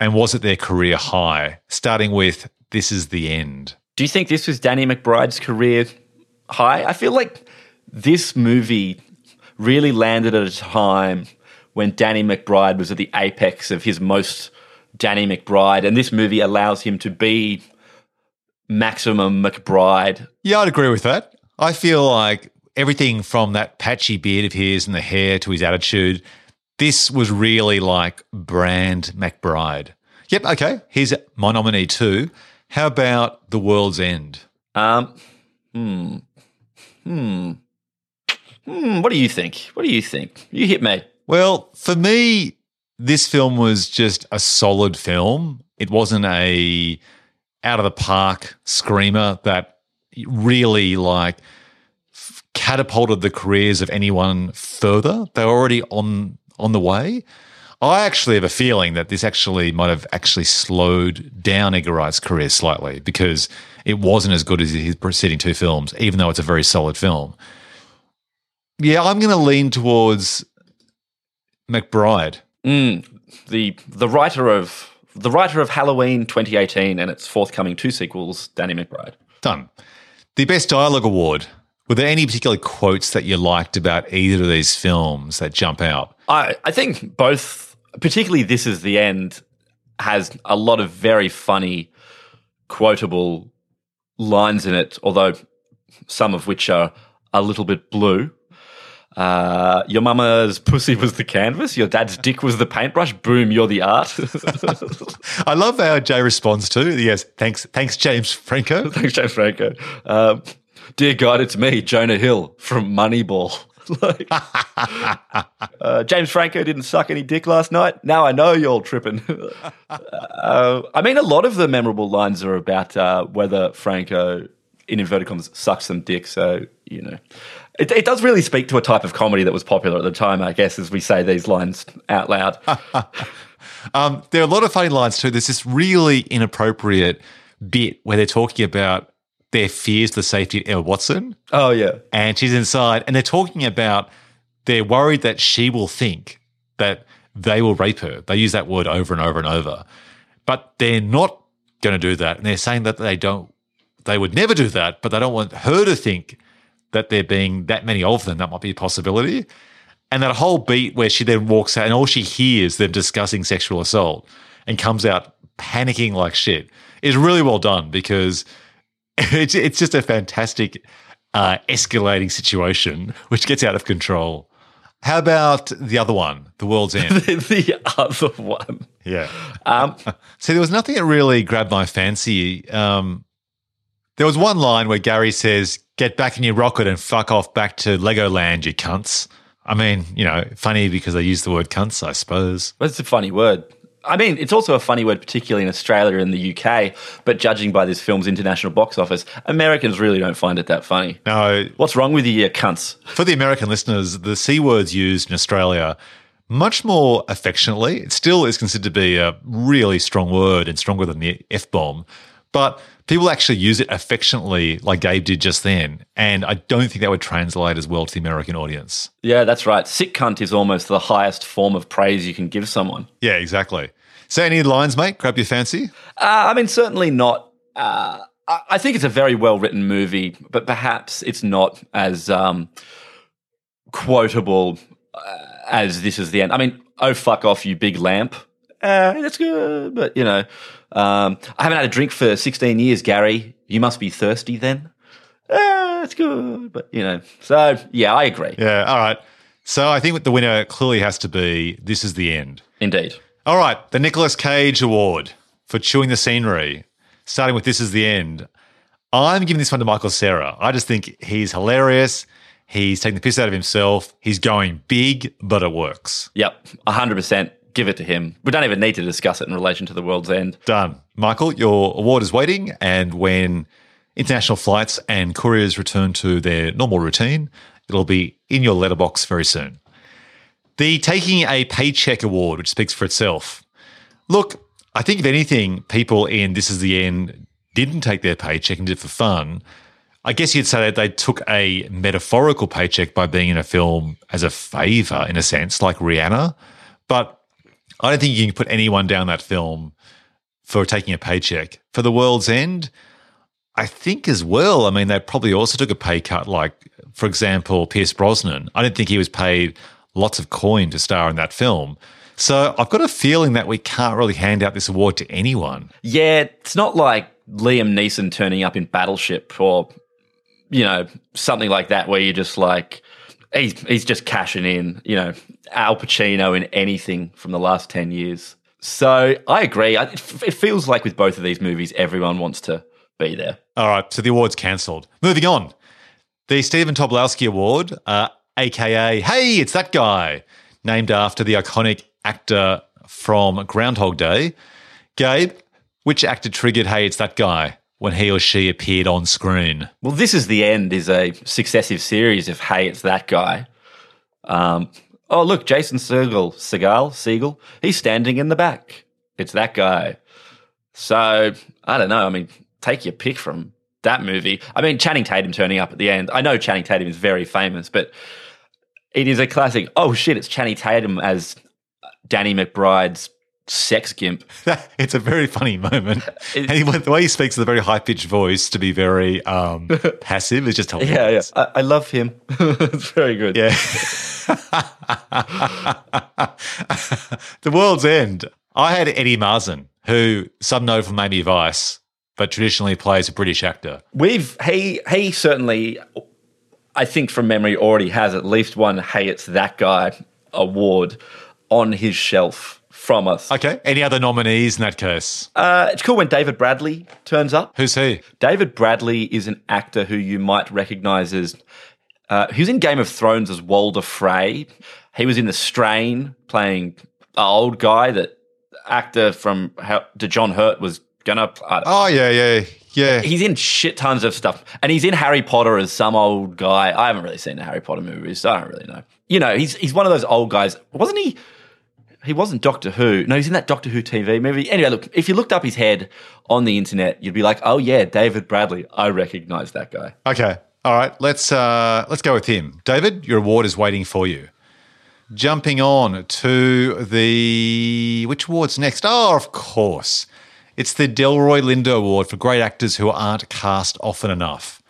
And was it their career high? Starting with This Is the End. Do you think this was Danny McBride's career high? I feel like this movie really landed at a time when Danny McBride was at the apex of his most Danny McBride, and this movie allows him to be maximum McBride. Yeah, I'd agree with that. I feel like everything from that patchy beard of his and the hair to his attitude, this was really like brand McBride. Yep, okay. Here's my nominee too. How about The World's End? Um, hmm, hmm, hmm. What do you think? What do you think? You hit me. Well, for me, this film was just a solid film. It wasn't a out of the park screamer that really like f- catapulted the careers of anyone further. They were already on on the way. I actually have a feeling that this actually might have actually slowed down Edgar Wright's career slightly because it wasn't as good as his preceding two films, even though it's a very solid film. Yeah, I'm going to lean towards McBride. Mm, the the writer of the writer of Halloween 2018 and its forthcoming two sequels, Danny McBride. Done. The Best Dialogue Award. Were there any particular quotes that you liked about either of these films that jump out? I I think both, particularly this is the end, has a lot of very funny, quotable lines in it. Although some of which are a little bit blue. Uh, your mama's pussy was the canvas. Your dad's dick was the paintbrush. Boom, you're the art. I love how Jay responds to. Yes, thanks, thanks, James Franco. Thanks, James Franco. Um, dear God, it's me, Jonah Hill from Moneyball. like, uh, James Franco didn't suck any dick last night. Now I know you're all tripping. uh, I mean, a lot of the memorable lines are about uh, whether Franco, in inverted commas, sucks some dick. So you know, it, it does really speak to a type of comedy that was popular at the time, I guess, as we say these lines out loud. Um, there are a lot of funny lines too. There's this really inappropriate bit where they're talking about their fears for the safety of Emma Watson, oh yeah, and she's inside, and they're talking about they're worried that she will think that they will rape her. They use that word over and over and over, but they're not going to do that, and they're saying that they don't, they would never do that, but they don't want her to think that there being that many of them, that might be a possibility. And that whole beat where she then walks out and all she hears them discussing sexual assault and comes out panicking like shit is really well done because it's, it's just a fantastic uh, escalating situation which gets out of control. How about the other one, The World's End? the other one. yeah. Um, See, there was nothing that really grabbed my fancy. Um, there was one line where Gary says, Get back in your rocket and fuck off back to Legoland, you cunts. I mean, you know, funny because they use the word cunts, I suppose. That's a funny word. I mean, it's also a funny word, particularly in Australia and the UK. But judging by this film's international box office, Americans really don't find it that funny. No, What's wrong with you, you cunts? for the American listeners, the C word's used in Australia much more affectionately. It still is considered to be a really strong word and stronger than the F bomb, but people actually use it affectionately, like Gabe did just then. And I don't think that would translate as well to the American audience. Yeah, that's right. Sick cunt is almost the highest form of praise you can give someone. Yeah, exactly. So, any lines, mate? Grab your fancy? Uh, I mean, certainly not. Uh, I I think it's a very well written movie, but perhaps it's not as um, quotable uh, as this is the end. I mean, oh fuck off, you big lamp. Uh, that's good, but you know, um, I haven't had a drink for sixteen years, Gary. You must be thirsty then. Uh, that's good, but you know, so yeah, I agree. Yeah, all right. So, I think the winner clearly has to be This is the End. Indeed. All right, the Nicolas Cage Award for chewing the scenery, starting with This Is the End. I'm giving this one to Michael Cera. I just think he's hilarious. He's taking the piss out of himself. He's going big, but it works. Yep, hundred percent. Give it to him. We don't even need to discuss it in relation to the world's end. Done. Michael, your award is waiting. And when international flights and couriers return to their normal routine, it'll be in your letterbox very soon. The Taking a Paycheck Award, which speaks for itself. Look, I think if anything, people in This Is the End didn't take their paycheck and did it for fun. I guess you'd say that they took a metaphorical paycheck by being in a film as a favor, in a sense, like Rihanna. But I don't think you can put anyone down that film for taking a paycheck. For The World's End, I think as well, I mean, they probably also took a pay cut, like, for example, Pierce Brosnan. I don't think he was paid lots of coin to star in that film. So I've got a feeling that we can't really hand out this award to anyone. Yeah, it's not like Liam Neeson turning up in Battleship or you know something like that, where you're just like he's he's just cashing in. You know, Al Pacino in anything from the last ten years. So I agree. I, it feels like with both of these movies, everyone wants to be there. All right, so the award's cancelled. Moving on. The Stephen Tobolowsky Award, uh, aka Hey, it's that guy, named after the iconic actor from Groundhog Day. Gabe, which actor triggered Hey, it's that guy when he or she appeared on screen? Well, this is the end. Is a successive series of Hey, it's that guy. Um, oh, look, Jason Segel, Segal, Siegel. He's standing in the back. It's that guy. So I don't know. I mean, take your pick from that movie. I mean, Channing Tatum turning up at the end. I know Channing Tatum is very famous, but it is a classic. Oh shit! It's Channing Tatum as Danny McBride's sex gimp. it's a very funny moment. and he, the way he speaks with a very high pitched voice to be very um, passive is just Yeah, yeah. hilarious. I, I love him. it's very good. Yeah. the World's End. I had Eddie Marsan, who some know from Miami Vice, but traditionally plays a British actor. We've he he certainly, I think from memory, already has at least one. Hey, it's that guy award on his shelf from us. Okay. Any other nominees in that case? Uh, it's cool when David Bradley turns up. Who's he? David Bradley is an actor who you might recognize as. Uh, he was in Game of Thrones as Walder Frey. He was in The Strain playing an old guy that actor from how, to John Hurt was gonna. Oh, yeah, yeah, yeah. He's in shit tons of stuff, and he's in Harry Potter as some old guy. I haven't really seen the Harry Potter movies, so I don't really know. You know, he's he's one of those old guys, wasn't he? He wasn't Doctor Who. No, he's in that Doctor Who TV movie. Anyway, look, if you looked up his head on the internet, you'd be like, "Oh yeah, David Bradley. I recognize that guy." Okay. All right. Let's uh, let's go with him. David, your award is waiting for you. Jumping on to the which award's next? Oh, of course. It's the Delroy Lindo Award for great actors who aren't cast often enough.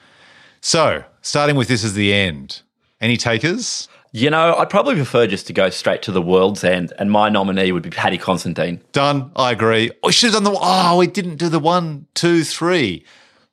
So, starting with this as the end. Any takers? You know, I'd probably prefer just to go straight to the world's end, and my nominee would be Paddy Considine. Done. I agree. We should have done the. Oh, we didn't do the one, two, three.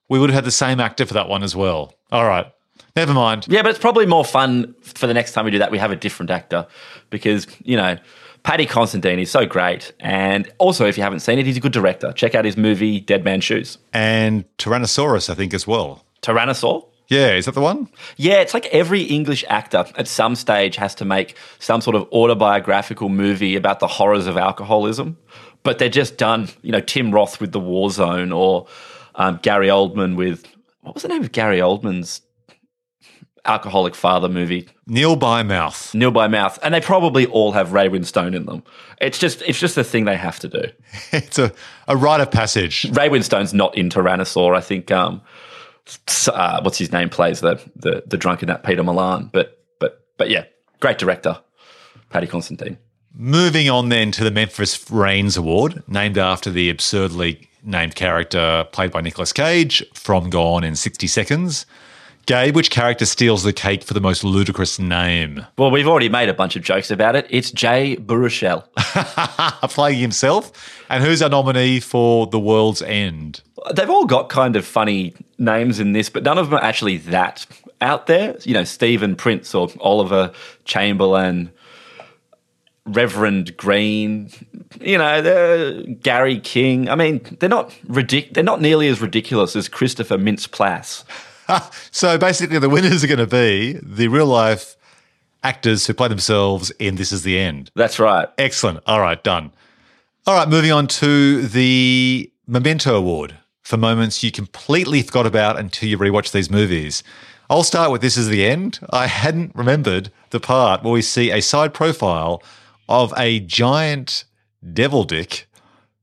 We would have had the same actor for that one as well. All right. Never mind. Yeah, but it's probably more fun for the next time we do that. We have a different actor because you know Paddy Considine is so great, and also if you haven't seen it, he's a good director. Check out his movie Dead Man Shoes. And Tyrannosaurus, I think, as well. Tyrannosaur. Yeah, is that the one? Yeah, it's like every English actor at some stage has to make some sort of autobiographical movie about the horrors of alcoholism but they're just done. You know, Tim Roth with the War Zone, or um, Gary Oldman with what was the name of Gary Oldman's alcoholic father movie? Nil by mouth. Nil by mouth, and they probably all have Ray Winstone in them. It's just it's just a thing they have to do. it's a, a rite of passage. Ray Winstone's not in Tyrannosaur. I think um, uh, what's his name plays the the the drunk in that Peter Mullan. But but but yeah, great director, Paddy Considine. Moving on then to the Memphis Raines Award, named after the absurdly named character played by Nicolas Cage from Gone in 60 Seconds. Gabe, which character steals the cake for the most ludicrous name? Well, we've already made a bunch of jokes about it. It's Jay Baruchel. Playing himself. And who's our nominee for The World's End? They've all got kind of funny names in this, but none of them are actually that out there. You know, Stephen Prince or Oliver Chamberlain, Reverend Green, you know, Gary King. I mean, they're not ridic- They're not nearly as ridiculous as Christopher Mintz Plasse. so basically, the winners are going to be the real life actors who play themselves in This Is the End. That's right. Excellent. All right, done. All right, moving on to the Memento Award for moments you completely forgot about until you rewatch these movies. I'll start with This Is the End. I hadn't remembered the part where we see a side profile of a giant devil dick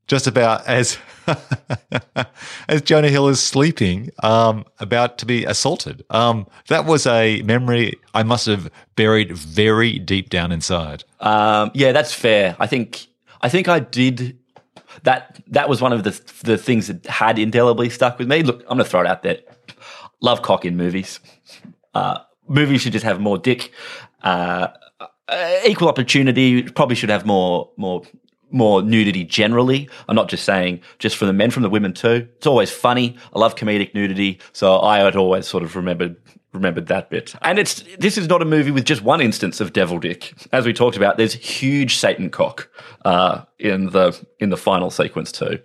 just about as as Jonah Hill is sleeping, um, about to be assaulted. Um, that was a memory I must have buried very deep down inside. Um, yeah, that's fair. I think I think I did that. That was one of the the things that had indelibly stuck with me. Look, I'm going to throw it out there. Love cock in movies. Uh, movies should just have more dick. Uh, uh, equal opportunity probably should have more more more nudity generally. I'm not just saying just for the men, from the women too. It's always funny. I love comedic nudity, so I had always sort of remembered remembered that bit. And it's this is not a movie with just one instance of devil dick. As we talked about, there's huge Satan cock uh, in the in the final sequence too.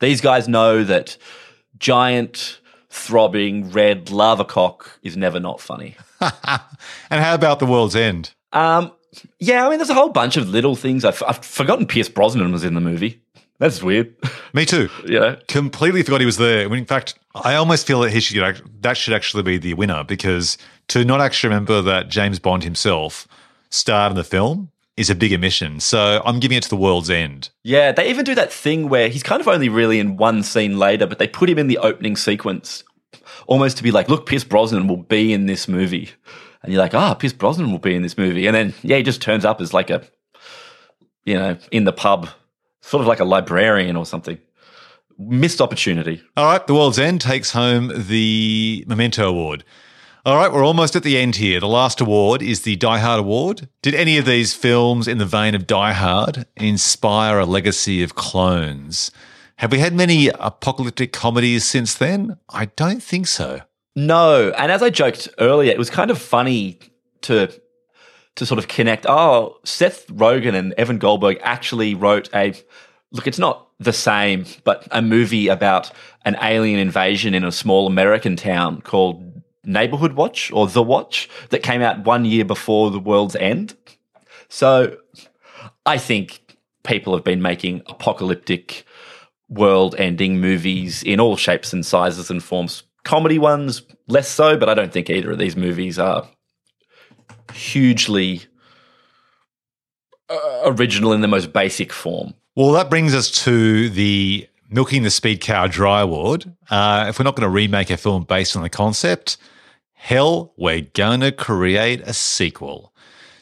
These guys know that giant throbbing red lava cock is never not funny. and how about the world's end? Um, yeah, I mean, there's a whole bunch of little things. I've, I've forgotten Pierce Brosnan was in the movie. That's weird. Me too. yeah, completely forgot he was there. In fact, I almost feel that he should that should actually be the winner because to not actually remember that James Bond himself starred in the film is a big omission. So I'm giving it to the world's end. Yeah, they even do that thing where he's kind of only really in one scene later, but they put him in the opening sequence almost to be like, look, Pierce Brosnan will be in this movie and you're like, ah, oh, Pierce Brosnan will be in this movie, and then yeah, he just turns up as like a, you know, in the pub, sort of like a librarian or something. Missed opportunity. All right, The World's End takes home the Memento Award. All right, we're almost at the end here. The last award is the Die Hard Award. Did any of these films in the vein of Die Hard inspire a legacy of clones? Have we had many apocalyptic comedies since then? I don't think so. No, and as I joked earlier, it was kind of funny to to sort of connect. Oh, Seth Rogen and Evan Goldberg actually wrote a look. It's not the same, but a movie about an alien invasion in a small American town called Neighborhood Watch or The Watch that came out one year before The World's End. So, I think people have been making apocalyptic world-ending movies in all shapes and sizes and forms Comedy ones, less so, but I don't think either of these movies are hugely uh, original in the most basic form. Well, that brings us to the Milking the Speed Cow Dry Award. Uh, if we're not going to remake a film based on the concept, hell, we're going to create a sequel.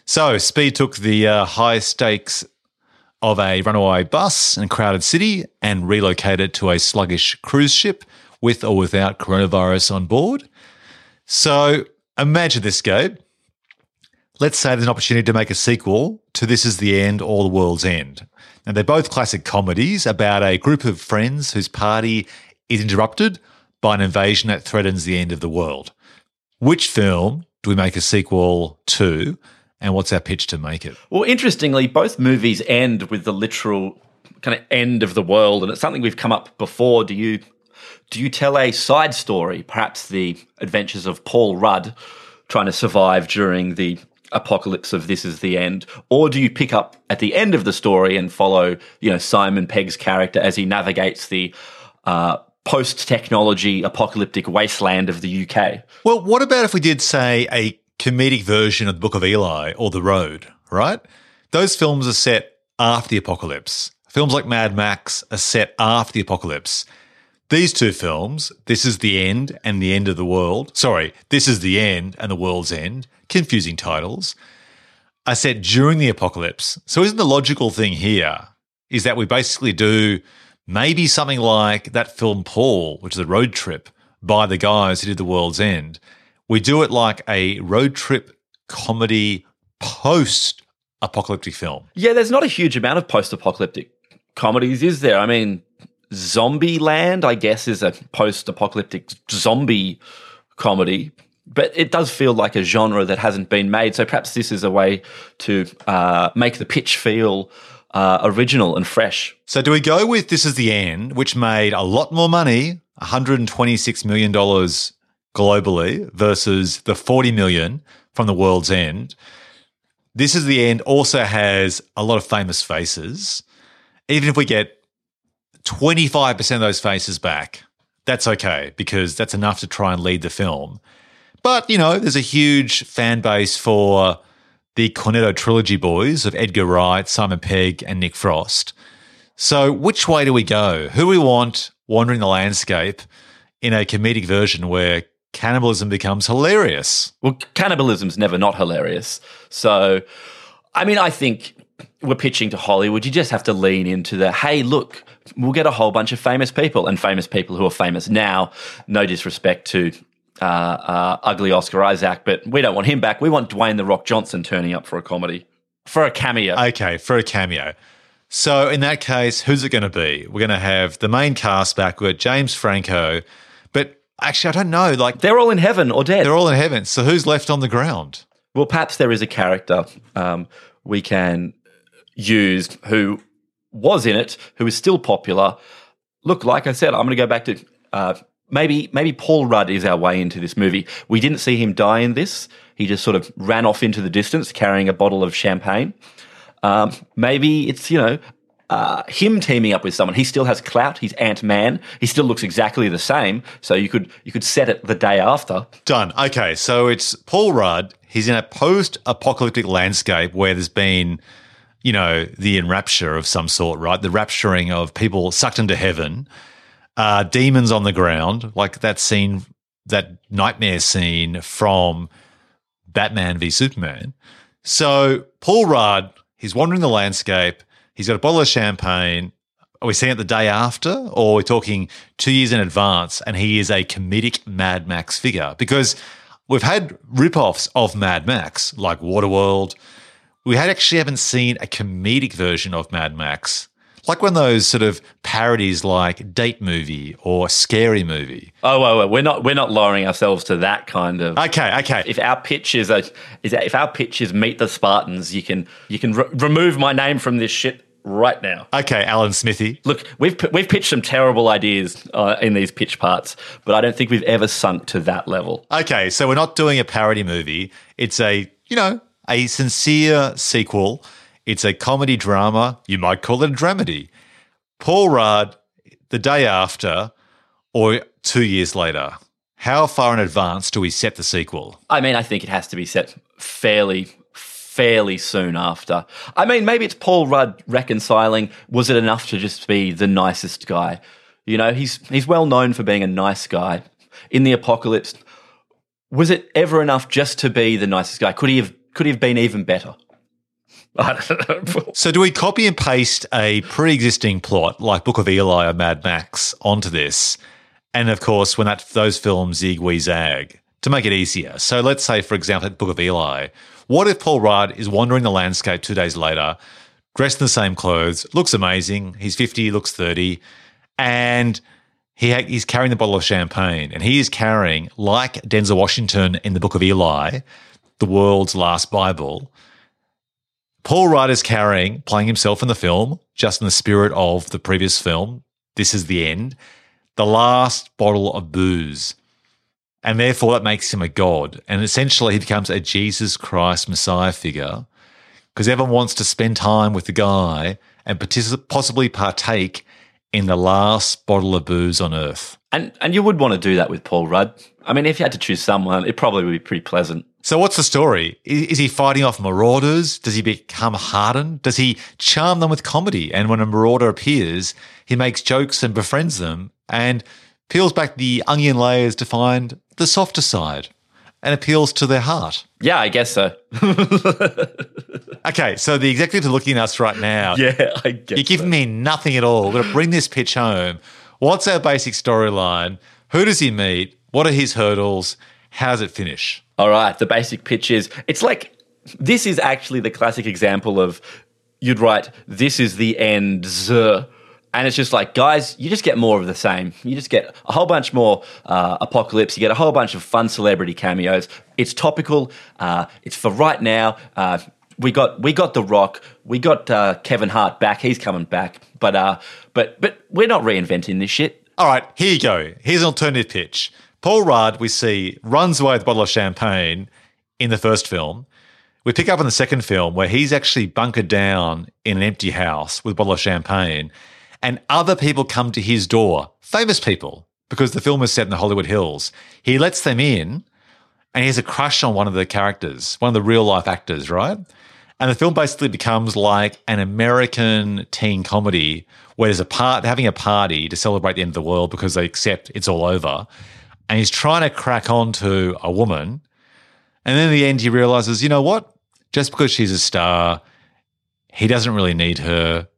So, Speed took the uh, high stakes of a runaway bus in a crowded city and relocated to a sluggish cruise ship with or without coronavirus on board. So imagine this, Gabe. Let's say there's an opportunity to make a sequel to This Is the End or The World's End. And they're both classic comedies about a group of friends whose party is interrupted by an invasion that threatens the end of the world. Which film do we make a sequel to? And what's our pitch to make it? Well, interestingly, both movies end with the literal kind of end of the world. And it's something we've come up before. Do you do you tell a side story, perhaps the adventures of Paul Rudd trying to survive during the apocalypse of this is the end or do you pick up at the end of the story and follow you know simon pegg's character as he navigates the uh, post technology apocalyptic wasteland of the uk Well, what about if we did, say, a comedic version of the Book of Eli or The Road, right? Those films are set after the apocalypse. Films like Mad Max are set after the apocalypse. These two films, This is the End and The End of the World, sorry, This is the End and The World's End, confusing titles, are set during the apocalypse. So isn't the logical thing here is that we basically do maybe something like that film Paul, which is a road trip by the guys who did The World's End. We do it like a road trip comedy post apocalyptic film. Yeah, there's not a huge amount of post apocalyptic comedies, is there? I mean, Zombieland, I guess, is a post apocalyptic zombie comedy, but it does feel like a genre that hasn't been made. So perhaps this is a way to uh, make the pitch feel uh, original and fresh. So do we go with This Is the End, which made a lot more money, $126 million globally versus the 40 million from The World's End. This Is the End also has a lot of famous faces. Even if we get 25% of those faces back, that's okay because that's enough to try and lead the film. But, you know, there's a huge fan base for the Cornetto trilogy boys of Edgar Wright, Simon Pegg, and Nick Frost. So, which way do we go? Who we want wandering the landscape in a comedic version where cannibalism becomes hilarious? Well, cannibalism's never not hilarious. So, I mean, I think we're pitching to Hollywood. You just have to lean into the hey, look, we'll get a whole bunch of famous people and famous people who are famous now. No disrespect to uh, uh, ugly Oscar Isaac, but we don't want him back. We want Dwayne the Rock Johnson turning up for a comedy, for a cameo. Okay, for a cameo. So, in that case, who's it going to be? We're going to have the main cast back. We've got James Franco, but actually, I don't know. Like, They're all in heaven or dead. they're all in heaven. So, who's left on the ground? Well, perhaps there is a character um, we can use who was in it, who is still popular. Look, like I said, I'm going to go back to uh, maybe maybe Paul Rudd is our way into this movie. We didn't see him die in this. He just sort of ran off into the distance carrying a bottle of champagne. Um, maybe it's you know uh, him teaming up with someone. He still has clout. He's Ant Man. He still looks exactly the same. So you could you could set it the day after. Done. Okay, so it's Paul Rudd. He's in a post-apocalyptic landscape where there's been, you know, the enrapture of some sort, right? The rapturing of people sucked into heaven, uh, demons on the ground, like that scene, that nightmare scene from Batman v Superman. So Paul Rudd, he's wandering the landscape. He's got a bottle of champagne. Are we seeing it the day after, or are we talking two years in advance? And he is a comedic Mad Max figure because we've had rip-offs of Mad Max, like Waterworld. We had actually haven't seen a comedic version of Mad Max, like one of those sort of parodies, like Date Movie or Scary Movie. Oh, wait, wait, we're not we're not lowering ourselves to that kind of. Okay, okay. if our pitch is a is if our pitch is meet the Spartans, you can you can re- remove my name from this shit right now. Okay, Alan Smithee. Look, we've we've pitched some terrible ideas uh, in these pitch parts, but I don't think we've ever sunk to that level. Okay, so we're not doing a parody movie. It's a, you know, a sincere sequel. It's a comedy drama. You might call it a dramedy. Paul Rudd, the day after or two years later. How far in advance do we set the sequel? I mean, I think it has to be set fairly fairly soon after. I mean, maybe it's Paul Rudd reconciling. Was it enough to just be the nicest guy? You know, he's he's well known for being a nice guy. In the apocalypse, was it ever enough just to be the nicest guy? Could he have could have been even better? I don't know. So, do we copy and paste a pre existing plot like Book of Eli or Mad Max onto this? And of course, when that those films zig we zag to make it easier. So, let's say, for example, at Book of Eli. What if Paul Rudd is wandering the landscape two days later, dressed in the same clothes, looks amazing, he's 50, looks 30, and he ha- he's carrying the bottle of champagne, and he is carrying, like Denzel Washington in the Book of Eli, the world's last Bible. Paul Rudd is carrying, playing himself in the film, just in the spirit of the previous film. This is the end. The last bottle of booze. And therefore, that makes him a god. And essentially, he becomes a Jesus Christ Messiah figure because everyone wants to spend time with the guy and partic- possibly partake in the last bottle of booze on earth. And and you would want to do that with Paul Rudd. I mean, if you had to choose someone, it probably would be pretty pleasant. So, what's the story? Is, is he fighting off marauders? Does he become hardened? Does he charm them with comedy? And when a marauder appears, he makes jokes and befriends them and peels back the onion layers to find the softer side and appeals to their heart. Yeah, I guess so. Okay, so the executive are looking at us right now. yeah, I guess. You're giving me nothing at all. We're going to bring this pitch home. What's our basic storyline? Who does he meet? What are his hurdles? How does it finish? All right, the basic pitch is it's like this is actually the classic example of you'd write this is the end and it's just like guys you just get more of the same you just get a whole bunch more uh, apocalypse you get a whole bunch of fun celebrity cameos it's topical uh, it's for right now uh, we got we got the rock we got uh, kevin hart back he's coming back but uh but but we're not reinventing this shit All right, here you go. Here's an alternative pitch. Paul Rudd, we see, runs away with a bottle of champagne in the first film. We pick up in the second film where he's actually bunkered down in an empty house with a bottle of champagne, and other people come to his door, famous people, because the film is set in the Hollywood Hills. He lets them in, and he has a crush on one of the characters, one of the real life actors, right? And the film basically becomes like an American teen comedy where there's a part having a party to celebrate the end of the world because they accept it's all over. And he's trying to crack on to a woman. And then in the end, he realizes, you know what? Just because she's a star, he doesn't really need her.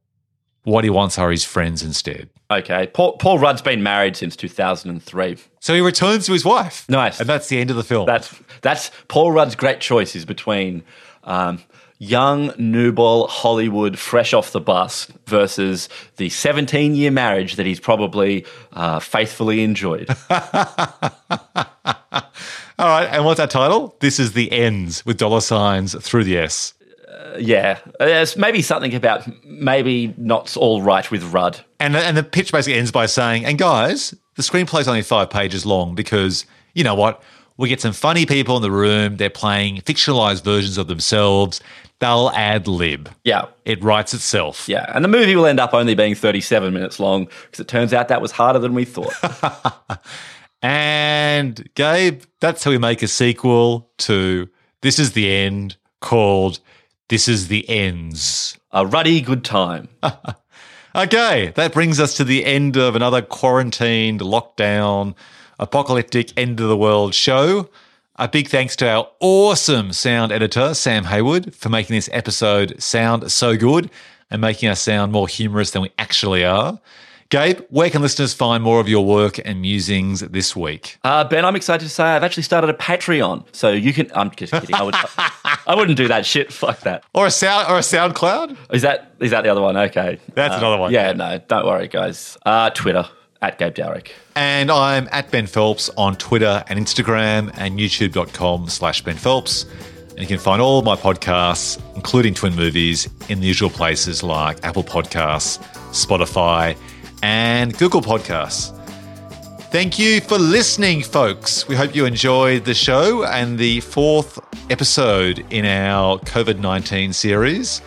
What he wants are his friends instead. okay paul, paul rudd's been married since 2003 So he returns to his wife. Nice. And that's the end of the film. That's that's Paul Rudd's great choices between um, young, nubile Hollywood, fresh off the bus, versus the 17 year marriage that he's probably uh, faithfully enjoyed. All right. And what's that title? This is the ends with dollar signs through the S. yeah, there's maybe something about maybe not all right with Rudd. And and the pitch basically ends by saying, and guys, the screenplay's only five pages long because you know what? We get some funny people in the room. They're playing fictionalized versions of themselves. They'll ad lib. Yeah. It writes itself. Yeah, and the movie will end up only being 37 minutes long because it turns out that was harder than we thought. And Gabe, that's how we make a sequel to This Is the End called This Is the Ends. A ruddy good time. Okay, that brings us to the end of another quarantined, lockdown, apocalyptic, end of the world show. A big thanks to our awesome sound editor, Sam Haywood, for making this episode sound so good and making us sound more humorous than we actually are. Gabe, where can listeners find more of your work and musings this week? Uh, ben, I'm excited to say I've actually started a Patreon, so you can. I'm just kidding. I, would, I wouldn't do that shit. Fuck that. Or a sound or a SoundCloud? Is that is that the other one? Okay, That's Uh, another one. Yeah, no, don't worry, guys. Uh, Twitter at Gabe Dowrick. And I'm at Ben Phelps on Twitter and Instagram and youtube.com slash Ben Phelps. And you can find all my podcasts, including Twin Movies, in the usual places like Apple Podcasts, Spotify, and Google Podcasts. Thank you for listening, folks. We hope you enjoyed the show and the fourth episode in our COVID 19 series.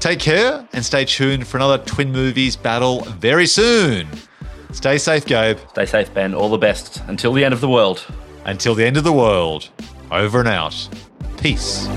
Take care and stay tuned for another Twin Movies battle very soon. Stay safe, Gabe. Stay safe, Ben. All the best until the end of the world. Until the end of the world. Over and out. Peace.